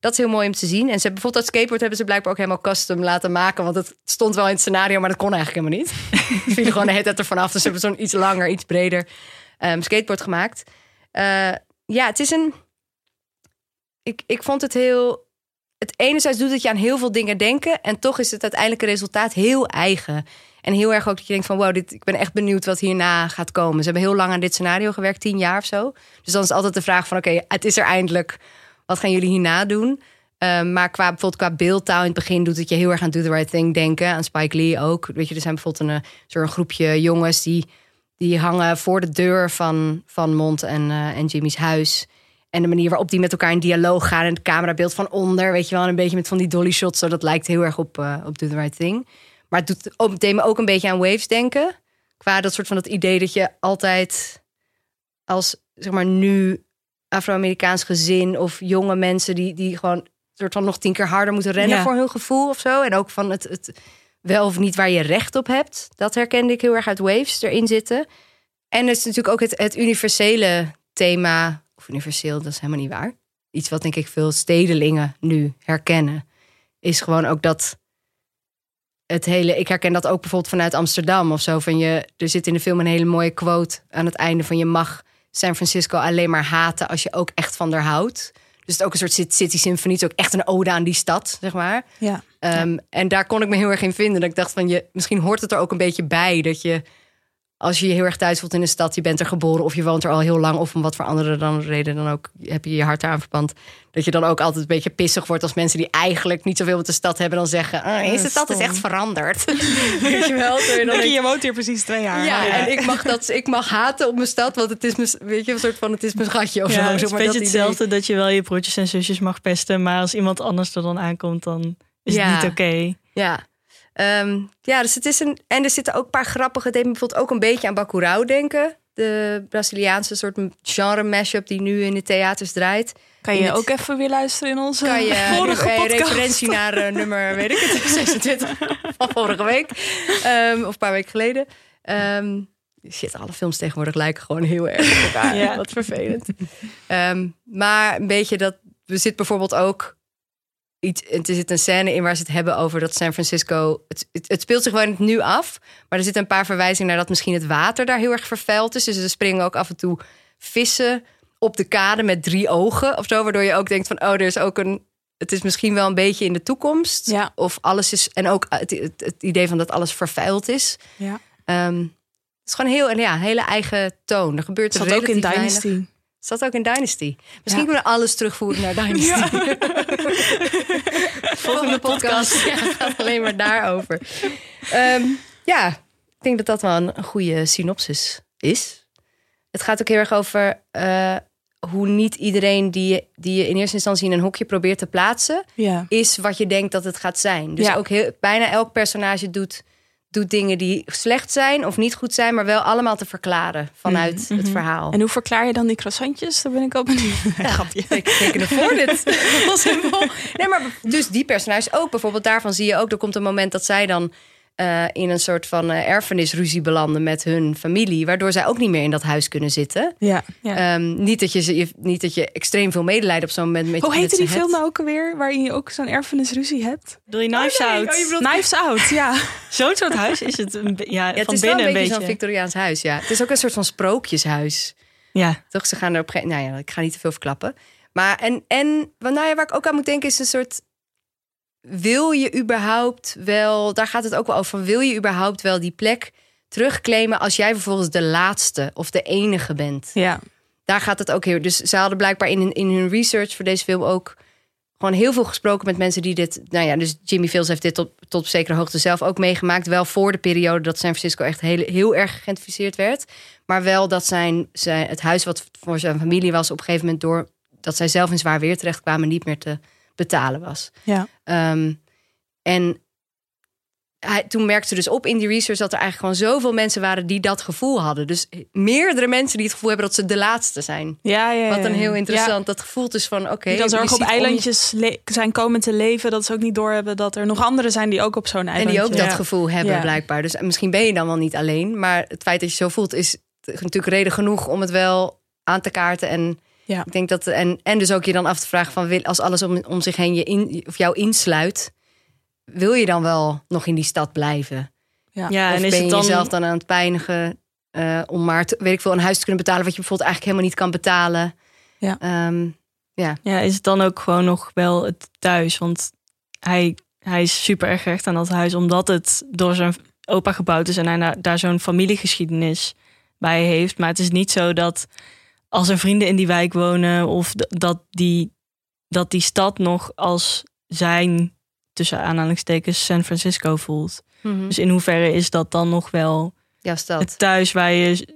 dat is heel mooi om te zien. En ze hebben bijvoorbeeld dat skateboard hebben ze blijkbaar ook helemaal custom laten maken. Want het stond wel in het scenario, maar dat kon eigenlijk helemaal niet. Ze vielen gewoon de hele tijd ervan af. Dus ze hebben zo'n iets langer, iets breder ehm, skateboard gemaakt. Eh, ja, het is een. Ik, ik vond het heel. Het enerzijds doet het je aan heel veel dingen denken. En toch is het uiteindelijke resultaat heel eigen. En heel erg ook dat je denkt van wow, dit, ik ben echt benieuwd wat hierna gaat komen. Ze hebben heel lang aan dit scenario gewerkt, tien jaar of zo. Dus dan is altijd de vraag van oké, het is er eindelijk. Wat gaan jullie hierna doen? Um, maar qua, bijvoorbeeld qua beeldtaal in het begin doet het je heel erg aan Do the Right Thing denken. Aan Spike Lee ook. Weet je, er zijn bijvoorbeeld een, soort groepje jongens die, die hangen voor de deur van, van Mont en, uh, en Jimmy's huis. En de manier waarop die met elkaar in dialoog gaan. En het camerabeeld van onder, weet je wel. En een beetje met van die dolly shots. Zo, dat lijkt heel erg op, uh, op Do the Right Thing. Maar het doet ook, deed me ook een beetje aan Waves denken. Qua dat soort van het idee dat je altijd als, zeg maar, nu Afro-Amerikaans gezin of jonge mensen die, die gewoon soort van nog tien keer harder moeten rennen Ja. voor hun gevoel of zo. En ook van het, het wel of niet waar je recht op hebt. Dat herkende ik heel erg uit Waves erin zitten. En het is natuurlijk ook het, het universele thema. Of universeel, dat is helemaal niet waar. Iets wat denk ik veel stedelingen nu herkennen. Is gewoon ook dat het hele. Ik herken dat ook bijvoorbeeld vanuit Amsterdam of zo. Van je, er zit in de film een hele mooie quote aan het einde van je mag San Francisco alleen maar haten als je ook echt van haar houdt. Dus het is ook een soort Cit- City Symphony. Het is ook echt een ode aan die stad, zeg maar. Ja. Ehm, En daar kon ik me heel erg in vinden. Dat ik dacht van je, misschien hoort het er ook een beetje bij dat je, als je je heel erg thuis voelt in een stad, je bent er geboren of je woont er al heel lang, of om wat voor andere dan reden dan ook heb je je hart eraan verpand. Dat je dan ook altijd een beetje pissig wordt als mensen die eigenlijk niet zoveel met de stad hebben, dan zeggen: ah, Deze stad is echt veranderd. Weet je wel? Dan je woont hier precies twee jaar. ja, Maar en ik mag, dat, ik mag haten op mijn stad, want het is mijn, weet je, een soort van: het is mijn schatje of Ja, zo. het is een maar, beetje dat idee. hetzelfde dat je wel je broertjes en zusjes mag pesten, maar als iemand anders er dan aankomt, dan is Ja. het niet oké. Ja. Ehm, ja, dus het is een. En er zitten ook een paar grappige. Het deed me bijvoorbeeld ook een beetje aan Bacurau denken. De Braziliaanse soort genre mashup die nu in de theaters draait. Kan je ook even weer luisteren in onze kan je vorige podcast? referentie naar eh, nummer, weet ik het, 26 van vorige week. Ehm, of een paar weken geleden. Ehm, shit, alle films tegenwoordig lijken gewoon heel erg op elkaar. Ja. Wat vervelend. Maar een beetje dat... Er zit bijvoorbeeld ook iets... Er zit een scène in waar ze het hebben over dat San Francisco... Het, het, het speelt zich gewoon nu af. Maar er zitten een paar verwijzingen naar dat misschien het water daar heel erg vervuild is. Dus er springen ook af en toe vissen op de kade met drie ogen of zo. Waardoor je ook denkt van, oh, er is ook een... Het is misschien wel een beetje in de toekomst. Ja. Of alles is... En ook het, het, het idee van dat alles vervuild is. Ja. Ehm, het is gewoon heel, ja, een hele eigen toon. Er gebeurt Het er zat ook in Dynasty. weinig. Zat ook in Dynasty. Misschien kunnen we alles terugvoeren naar Dynasty. Volgende podcast ja, gaat alleen maar daarover. Ehm, ja, ik denk dat dat wel een, goede synopsis is. Het gaat ook heel erg over eh, hoe niet iedereen die je, die je in eerste instantie in een hokje probeert te plaatsen, Ja. is wat je denkt dat het gaat zijn. Dus Ja. ook heel, bijna elk personage doet, doet dingen die slecht zijn of niet goed zijn, maar wel allemaal te verklaren vanuit het verhaal. Mhm. En hoe verklaar je dan die croissantjes? Daar ben ik ook benieuwd. Grapje. Ik teken het voor dit. Nee, maar dus die personages ook. Bijvoorbeeld daarvan zie je ook, er komt een moment dat zij dan eh, in een soort van eh, erfenisruzie belanden met hun familie, waardoor zij ook niet meer in dat huis kunnen zitten. Ja, ja. Ehm, niet, dat je, niet dat je extreem veel medelijden op zo'n moment met Hoe heette die film nou ook alweer? Waarin je ook zo'n erfenisruzie hebt? Doe je Knives nee. Out? Oh, je bedoelt- Knives Out, ja. Zo'n soort huis is het een, be- ja, Ja, het van is wel binnen een een beetje zo'n Victoriaans huis, ja. Het is ook een soort van sprookjeshuis. Ja, Toch, ze gaan er op Nou ja, ik ga niet te veel verklappen. Maar en, en wat- nou ja, waar ik ook aan moet denken is een soort... Wil je überhaupt wel... Daar gaat het ook wel over. Wil je überhaupt wel die plek terugclaimen... als jij vervolgens de laatste of de enige bent? Ja. Daar gaat het ook heel... Dus ze hadden blijkbaar in, in hun research voor deze film ook... gewoon heel veel gesproken met mensen die dit... Nou ja, dus Jimmy Fields heeft dit tot, tot op zekere hoogte zelf ook meegemaakt. Wel voor de periode dat San Francisco echt heel, heel erg gegentrificeerd werd. Maar wel dat zijn, zijn, het huis wat voor zijn familie was... op een gegeven moment door... dat zij zelf in zwaar weer terechtkwamen... niet meer te betalen was. Ja. Ehm, en hij, toen merkte ze dus op in die research dat er eigenlijk gewoon zoveel mensen waren die dat gevoel hadden. Dus meerdere mensen die het gevoel hebben dat ze de laatste zijn. Ja, ja, ja. Wat een heel Ja. interessant. Dat gevoel dus van oké. Die dan zo je erg op eilandjes zijn komen te leven. Dat ze ook niet doorhebben dat er nog anderen zijn die ook op zo'n En eilandje... die ook dat gevoel hebben blijkbaar. Dus misschien ben je dan wel niet alleen. Maar het feit dat je zo voelt is natuurlijk reden genoeg om het wel aan te kaarten. En Ja. ik denk dat en, en dus ook je dan af te vragen van wil- als alles om, om zich heen je in, of jou insluit, wil je dan wel nog in die stad blijven? Ja. ja of en is ben het je dan... jezelf dan aan het pijnigen eh, om maar te- weet ik veel een huis te kunnen betalen wat je bijvoorbeeld eigenlijk helemaal niet kan betalen? Ja. Ehm, ja. Ja, is het dan ook gewoon nog wel het thuis? Want hij, hij is super erg gehecht aan dat huis, omdat het door zijn opa gebouwd is en hij na- daar zo'n familiegeschiedenis bij heeft. Maar het is niet zo dat als er vrienden in die wijk wonen of dat die, dat die stad nog als zijn, tussen aanhalingstekens, San Francisco voelt. Mhm. Dus in hoeverre is dat dan nog wel stad. het thuis waar je,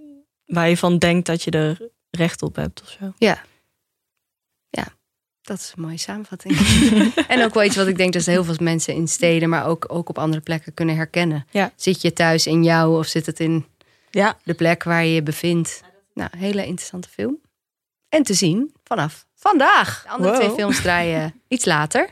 waar je van denkt dat je er recht op hebt of zo? Ja. Ja, dat is een mooie samenvatting. en ook wel iets wat ik denk dat heel veel mensen in steden, maar ook, ook op andere plekken kunnen herkennen. Ja. Zit je thuis in jou of zit het in Ja. de plek waar je je bevindt? Nou, hele interessante film. En te zien vanaf vandaag. De andere Wow. twee films draaien iets later.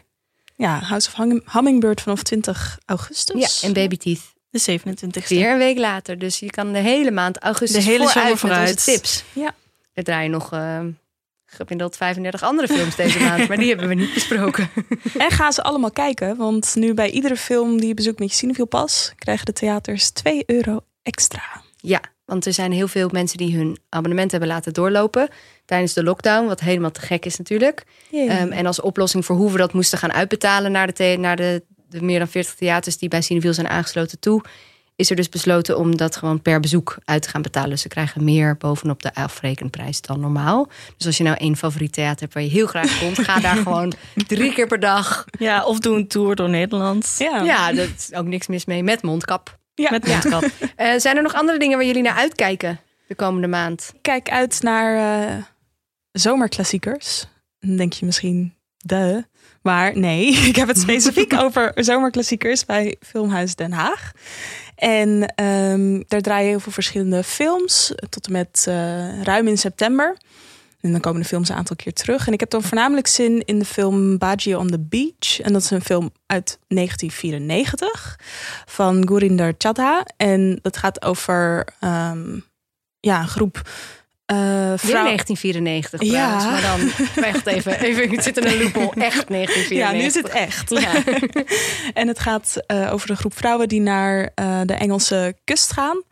Ja, House of Hum- Hummingbird vanaf 20 augustus. Ja, en Baby Teeth. De 27 Weer een week later. Dus je kan de hele maand augustus De hele vooruit vooruit. tips. Ja. Er draaien nog eh, gemiddeld 35 andere films deze maand. Maar die hebben we niet besproken. En ga ze allemaal kijken, want nu bij iedere film die je bezoekt met je Cinefiel pas, krijgen de theaters 2 euro extra. Ja, want er zijn heel veel mensen die hun abonnement hebben laten doorlopen tijdens de lockdown, wat helemaal te gek is natuurlijk. Ehm, en als oplossing voor hoe we dat moesten gaan uitbetalen naar de, naar de, de meer dan 40 theaters die bij Cineville zijn aangesloten toe, is er dus besloten om dat gewoon per bezoek uit te gaan betalen. Dus ze krijgen meer bovenop de afrekenprijs dan normaal. Dus als je nou één favoriet theater hebt waar je heel graag komt, ga daar gewoon drie keer per dag. Ja, of doe een tour door Nederland. Ja. Ja, dat is ook niks mis mee met mondkap. Ja. Met mondkap. Eh, zijn er nog andere dingen waar jullie naar uitkijken de komende maand? Kijk uit naar eh, zomerklassiekers. Dan denk je misschien, de. Maar nee, ik heb het specifiek over zomerklassiekers bij Filmhuis Den Haag. En ehm, daar draaien heel veel verschillende films tot en met eh, ruim in september. En dan komen de films een aantal keer terug. En ik heb dan voornamelijk zin in de film Baji on the Beach. En dat is een film uit 1994 van Gurinder Chadha. En dat gaat over ehm, ja, een groep Weer vrouwen. 1994 Ja. trouwens, maar dan echt even, even ik zit in een loophole, echt 1994. Ja, nu is het echt. Ja. en het gaat eh, over een groep vrouwen die naar eh, de Engelse kust gaan.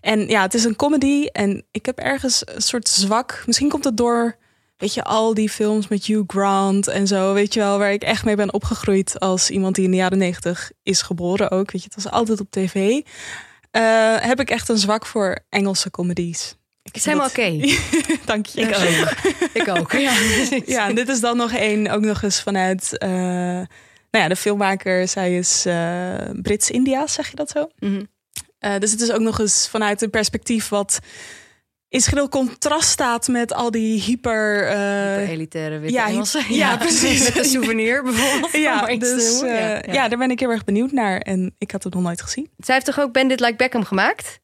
En ja, het is een comedy. En ik heb ergens een soort zwak. Misschien komt het door, weet je, al die films met Hugh Grant en zo. Weet je wel, waar ik echt mee ben opgegroeid als iemand die in de jaren negentig is geboren ook. Weet je, het was altijd op tv. Eh, heb ik echt een zwak voor Engelse comedies. Ik is helemaal oké. Dank je. Ik ook. ik ook. Ja. Ja, en dit is dan nog één, ook nog eens vanuit. eh, nou ja, de filmmaker, zij is eh, Brits-Indiaas, zeg je dat zo? Mhm. Eh, dus het is ook nog eens vanuit een perspectief wat in schril contrast staat met al die hyper. eh, Elitaire witte ja, Engelsen. ja, precies. Met een souvenir bijvoorbeeld. ja, dus eh, Ja, daar ben ik heel erg benieuwd naar. En ik had het nog nooit gezien. Zij heeft toch ook Bandit Like Beckham gemaakt?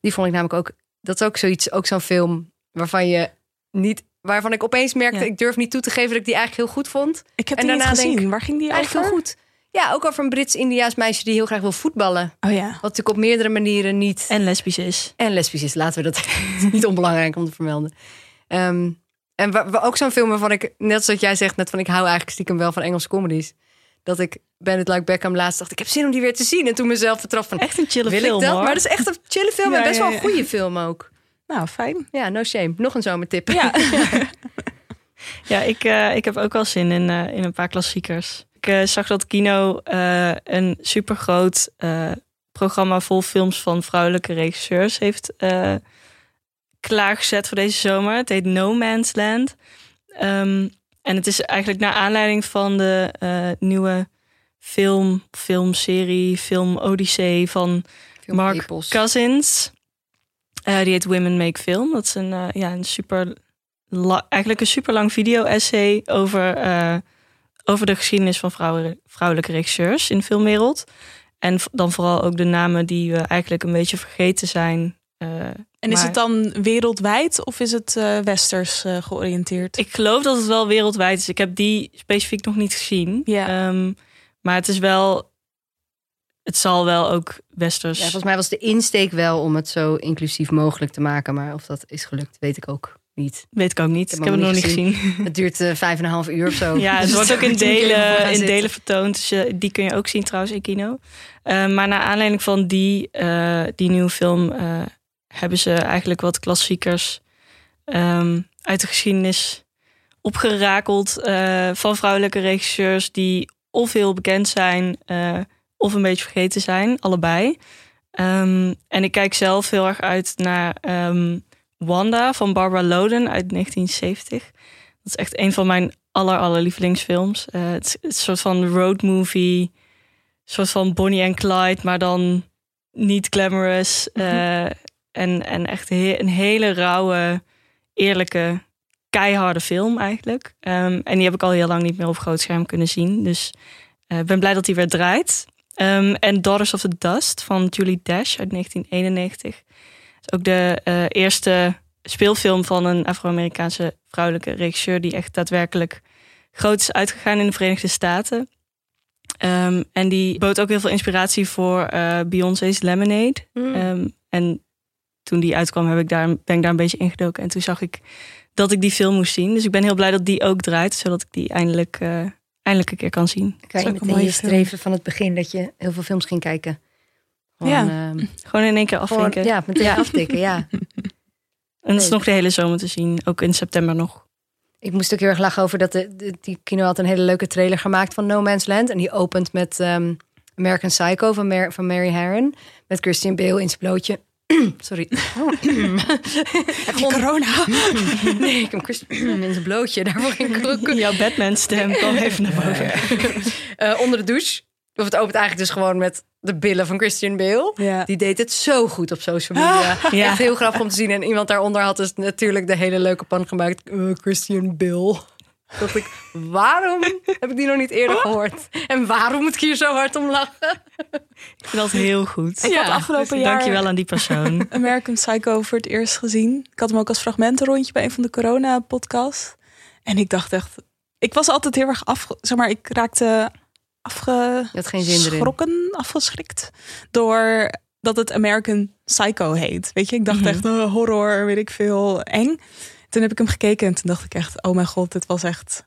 Die vond ik namelijk ook... Dat is ook zoiets, ook zo'n film waarvan je niet... Waarvan ik opeens merkte, ik durf niet toe te geven dat ik die eigenlijk heel goed vond. Ik heb en die niet daarna gezien. denk Waar ging die eigenlijk over? heel goed. Ja, ook over een Brits-Indiaas meisje die heel graag wil voetballen. Oh ja. Wat natuurlijk op meerdere manieren niet... En lesbisch is. En lesbisch is, laten we dat niet onbelangrijk om te vermelden. Ehm, en wa- wa- ook zo'n film waarvan ik, net zoals jij zegt, net van ik hou eigenlijk stiekem wel van Engelse comedies. Dat ik Bandit Like Beckham laatst dacht, ik heb zin om die weer te zien. En toen mezelf vertraf van, Echt een chille wil film ik dat? hoor. Maar dat is echt een chille film Ja, en best ja, wel een goede film ook. Nou, fijn. Ja, no shame. Nog een zomertip. Ja. Ja, ik, eh, ik heb ook wel zin in, eh, in een paar klassiekers. Ik eh, zag dat Kino eh, een supergroot eh programma vol films van vrouwelijke regisseurs heeft klaargezet voor deze zomer. Het heet No Man's Land. Ehm, en het is eigenlijk naar aanleiding van de nieuwe film, filmserie, film Odyssee van Film Mark epos. Cousins. Die heet Women Make Film. Dat is een, ja, een super, eigenlijk een super lang video-essay over, over de geschiedenis van vrouwen, vrouwelijke regisseurs in de filmwereld. En dan vooral ook de namen die we eigenlijk een beetje vergeten zijn. eh, En is maar- het dan wereldwijd of is het eh, westers eh, georiënteerd? Ik geloof dat het wel wereldwijd is. Ik heb die specifiek nog niet gezien. Ja. Ehm, maar het is wel. Het zal wel ook westers. Ja, volgens mij was de insteek wel om het zo inclusief mogelijk te maken. Maar of dat is gelukt, weet ik ook niet. Weet ik ook niet. Ik heb, het nog niet gezien. Het duurt eh, vijf en een half uur of zo. Ja, het Dus wordt ook in delen, in delen vertoond. Dus je- die kun je ook zien trouwens in kino. Eh, maar naar aanleiding van die, eh, die nieuwe film eh, hebben ze eigenlijk wat klassiekers ehm, uit de geschiedenis opgerakeld eh, van vrouwelijke regisseurs die of heel bekend zijn eh, of een beetje vergeten zijn, allebei. Ehm, en ik kijk zelf heel erg uit naar ehm, Wanda van Barbara Loden uit 1970. Dat is echt een van mijn aller, aller lievelingsfilms. Eh, het, is, een soort van road movie. Een soort van Bonnie en Clyde, maar dan niet glamorous. Eh, en, en echt he- een hele rauwe, eerlijke, keiharde film eigenlijk. Ehm, en die heb ik al heel lang niet meer op groot scherm kunnen zien. Dus eh, ik ben blij dat die weer draait. Ehm, en Daughters of the Dust van Julie Dash uit 1991. Is ook de eh, eerste speelfilm van een Afro-Amerikaanse vrouwelijke regisseur die echt daadwerkelijk groot is uitgegaan in de Verenigde Staten. Ehm, en die bood ook heel veel inspiratie voor eh, Beyoncé's Lemonade. Mm. Ehm, en toen die uitkwam, heb ik daar, ben ik daar een beetje ingedoken. En toen zag ik dat ik die film moest zien. Dus ik ben heel blij dat die ook draait, zodat ik die eindelijk, eh, eindelijk een keer kan zien. Kan je meteen mooie je streven van het begin dat je heel veel films ging kijken. Gewoon, Ja. ehm, Gewoon in één keer gewoon, afvinken. ja, meteen aftikken, ja. En dat is nog de hele zomer te zien, ook in september nog. Ik moest ook heel erg lachen over dat de, de- die kino had een hele leuke trailer gemaakt van No Man's Land. En die opent met ehm, American Psycho van, van Mary Harron. Met Christian Bale in zijn blootje. Sorry. Heb je corona? nee, ik heb Christian in zijn blootje. Daarvoor ging ik. Jouw Batman-stem kwam even naar boven. Eh, onder de douche. Of het opent eigenlijk dus gewoon met de billen van Christian Bale. Ja. Die deed het zo goed op social media. Ja. Echt heel grappig om te zien. En iemand daaronder had dus natuurlijk de hele leuke pan gemaakt. eh, Christian Bale. Dacht ik, waarom heb ik die nog niet eerder gehoord? En waarom moet ik hier zo hard om lachen? Ik vind dat heel goed. Ik had afgelopen jaar Dankjewel aan die persoon. American Psycho voor het eerst gezien. Ik had hem ook als fragmentenrondje bij een van de corona-podcasts. En ik dacht echt... Ik was altijd heel erg af... Zeg maar, ik raakte Je had geen zin erin. afgeschrokken, afgeschrikt... door dat het American Psycho heet. Weet je, ik dacht Mhm. echt eh, horror, weet ik veel, eng. Toen heb ik hem gekeken en toen dacht ik echt... oh mijn god, dit was echt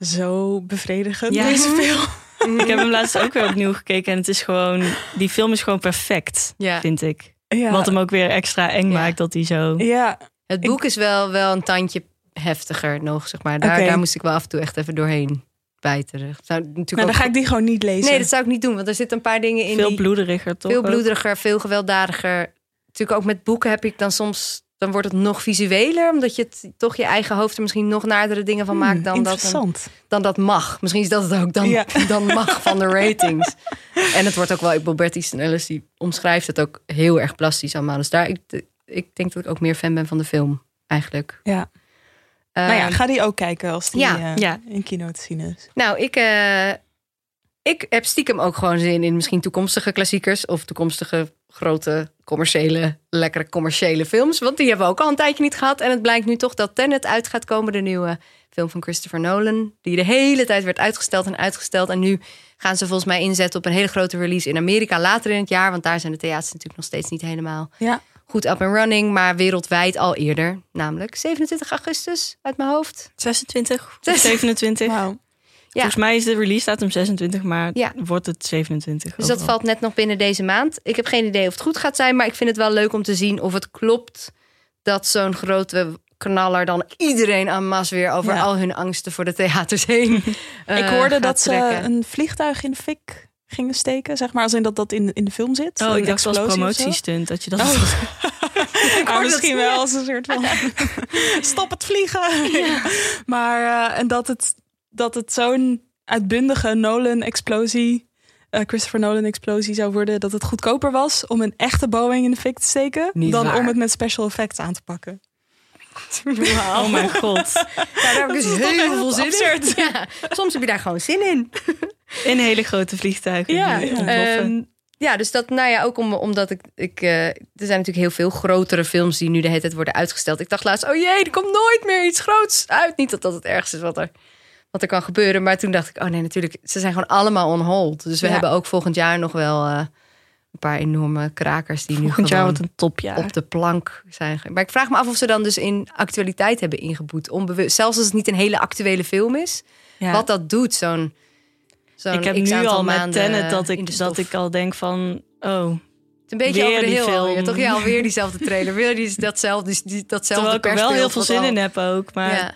zo bevredigend, Ja. deze film. Ik heb hem laatst ook weer opnieuw gekeken en het is gewoon, die film is gewoon perfect, Ja. vind ik. Ja. Wat hem ook weer extra eng maakt dat hij zo. Ja, Het boek is wel, wel een tandje heftiger nog, zeg maar. Daar, daar moest ik wel af en toe echt even doorheen bijteren. Zou natuurlijk nou, dan ook- ga ik die gewoon niet lezen. Nee, dat zou ik niet doen, want er zitten een paar dingen in Veel die... bloederiger, toch? Veel ook? bloederiger, veel gewelddadiger. Natuurlijk ook met boeken heb ik dan soms... Dan wordt het nog visueler, omdat je het, toch je eigen hoofd er misschien nog naardere dingen van maakt dan dat, een- Interessant. dan dat mag. Misschien is dat het ook dan, Ja. dan mag van de ratings. en het wordt ook wel, ik bedoel, Bert Easton Ellis die omschrijft het ook heel erg plastisch allemaal. Dus daar, ik, ik denk dat ik ook meer fan ben van de film, eigenlijk. Ja. Nou ja, Ehm, ga die ook kijken als die ja, eh, ja. in kino te zien is. Nou, ik, eh, ik heb stiekem ook gewoon zin in misschien toekomstige klassiekers of toekomstige grote commerciële, lekkere commerciële films. Want die hebben we ook al een tijdje niet gehad. En het blijkt nu toch dat Tenet uit gaat komen, de nieuwe film van Christopher Nolan. Die de hele tijd werd uitgesteld en uitgesteld. En nu gaan ze volgens mij inzetten op een hele grote release in Amerika later in het jaar. Want daar zijn de theaters natuurlijk nog steeds niet helemaal Ja. Goed up and running. Maar wereldwijd al eerder, namelijk 27 augustus uit mijn hoofd. 26 of Zes- 27. Wauw. Volgens mij is de release datum 26, maar Ja. wordt het 27. Dus dat valt net nog binnen deze maand. Ik heb geen idee of het goed gaat zijn, maar ik vind het wel leuk om te zien of het klopt dat zo'n grote knaller dan iedereen aan mas weer over Ja. al hun angsten voor de theaters heen. eh, ik hoorde gaat dat ze een vliegtuig in de fik gingen steken, zeg maar, als in dat dat in, in de film zit. Oh, ik dacht als promotiestunt dat je dat. Maar misschien wel als een soort van stop het vliegen. Maar eh, en dat het, dat het zo'n uitbundige Nolan-explosie, eh, Christopher Nolan-explosie zou worden, dat het goedkoper was om een echte Boeing in de fik te steken Niet dan waar. om het met special effects aan te pakken. Oh mijn god. Ja, daar heb ik dus heel veel zin absurd. in. Ja, soms heb je daar gewoon zin in. In hele grote vliegtuigen. Ja, ja. ontploffen. Ehm, ja, dus dat, nou ja, ook om, omdat ik, ik eh, er zijn natuurlijk heel veel grotere films die nu de hele tijd worden uitgesteld. Ik dacht laatst, oh jee, er komt nooit meer iets groots uit. Niet dat dat het ergste is wat er, wat er kan gebeuren. Maar toen dacht ik, oh nee, natuurlijk, ze zijn gewoon allemaal on hold. Dus we Ja. hebben ook volgend jaar nog wel eh, een paar enorme krakers die Volgend nu jaar gewoon wordt een topjaar. op de plank zijn. Maar ik vraag me af of ze dan dus in actualiteit hebben ingeboet. Onbewust, zelfs als het niet een hele actuele film is. Ja. Wat dat doet, zo'n zo'n ik heb nu al met Tenet dat ik, dat ik al denk van... Oh, Het is een beetje Weer over de die heel film. alweer, toch? Ja, alweer diezelfde trailer. Weer die, datzelfde, die, die- datzelfde terwijl ik er wel heel veel zin al- in heb ook. Maar ja,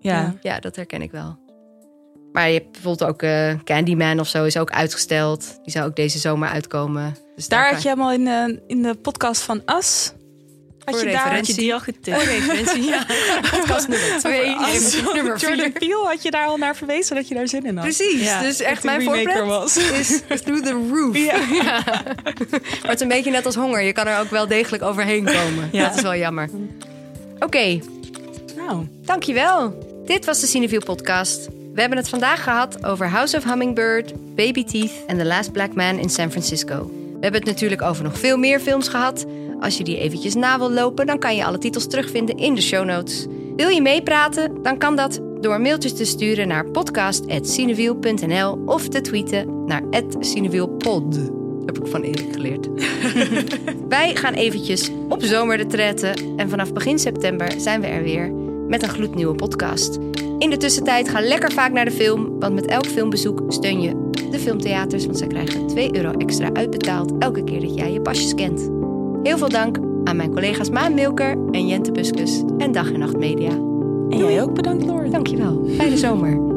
Ja, ja. dat herken ik wel. Maar je hebt bijvoorbeeld ook eh, Candyman of zo is ook uitgesteld. Die zou ook deze zomer uitkomen. Dus Daar had je helemaal in, de in de podcast van Us. Had je daar had je die al referentie, ja. Podcast nummer twee. Jordan. Peele had je daar al naar verwezen dat je daar zin in had. Precies, Ja, dus echt dat mijn voorpret was. is through the roof. Ja. Ja. Maar het is een beetje net als honger. Je kan er ook wel degelijk overheen komen. Ja. Dat is wel jammer. Oké, Nou, dankjewel. Dit was de Cineviel podcast. We hebben het vandaag gehad over House of Hummingbird, Baby Teeth en The Last Black Man in San Francisco. We hebben het natuurlijk over nog veel meer films gehad. Als je die eventjes na wil lopen, dan kan je alle titels terugvinden in de show notes. Wil je meepraten? Dan kan dat door mailtjes te sturen naar podcast.cinewiel.nl of te tweeten naar @cinewielpod. Heb ik van Erik geleerd. Wij gaan eventjes op zomerretretten en vanaf begin september zijn we er weer met een gloednieuwe podcast. In de tussentijd ga lekker vaak naar de film, want met elk filmbezoek steun je de filmtheaters, want zij krijgen 2 euro extra uitbetaald elke keer dat jij je pasjes kent. Heel veel dank aan mijn collega's Maan Milker en Jente Buskus en Dag en Nacht Media. En jij ook bedankt, Lauren. Dankjewel. Fijne zomer.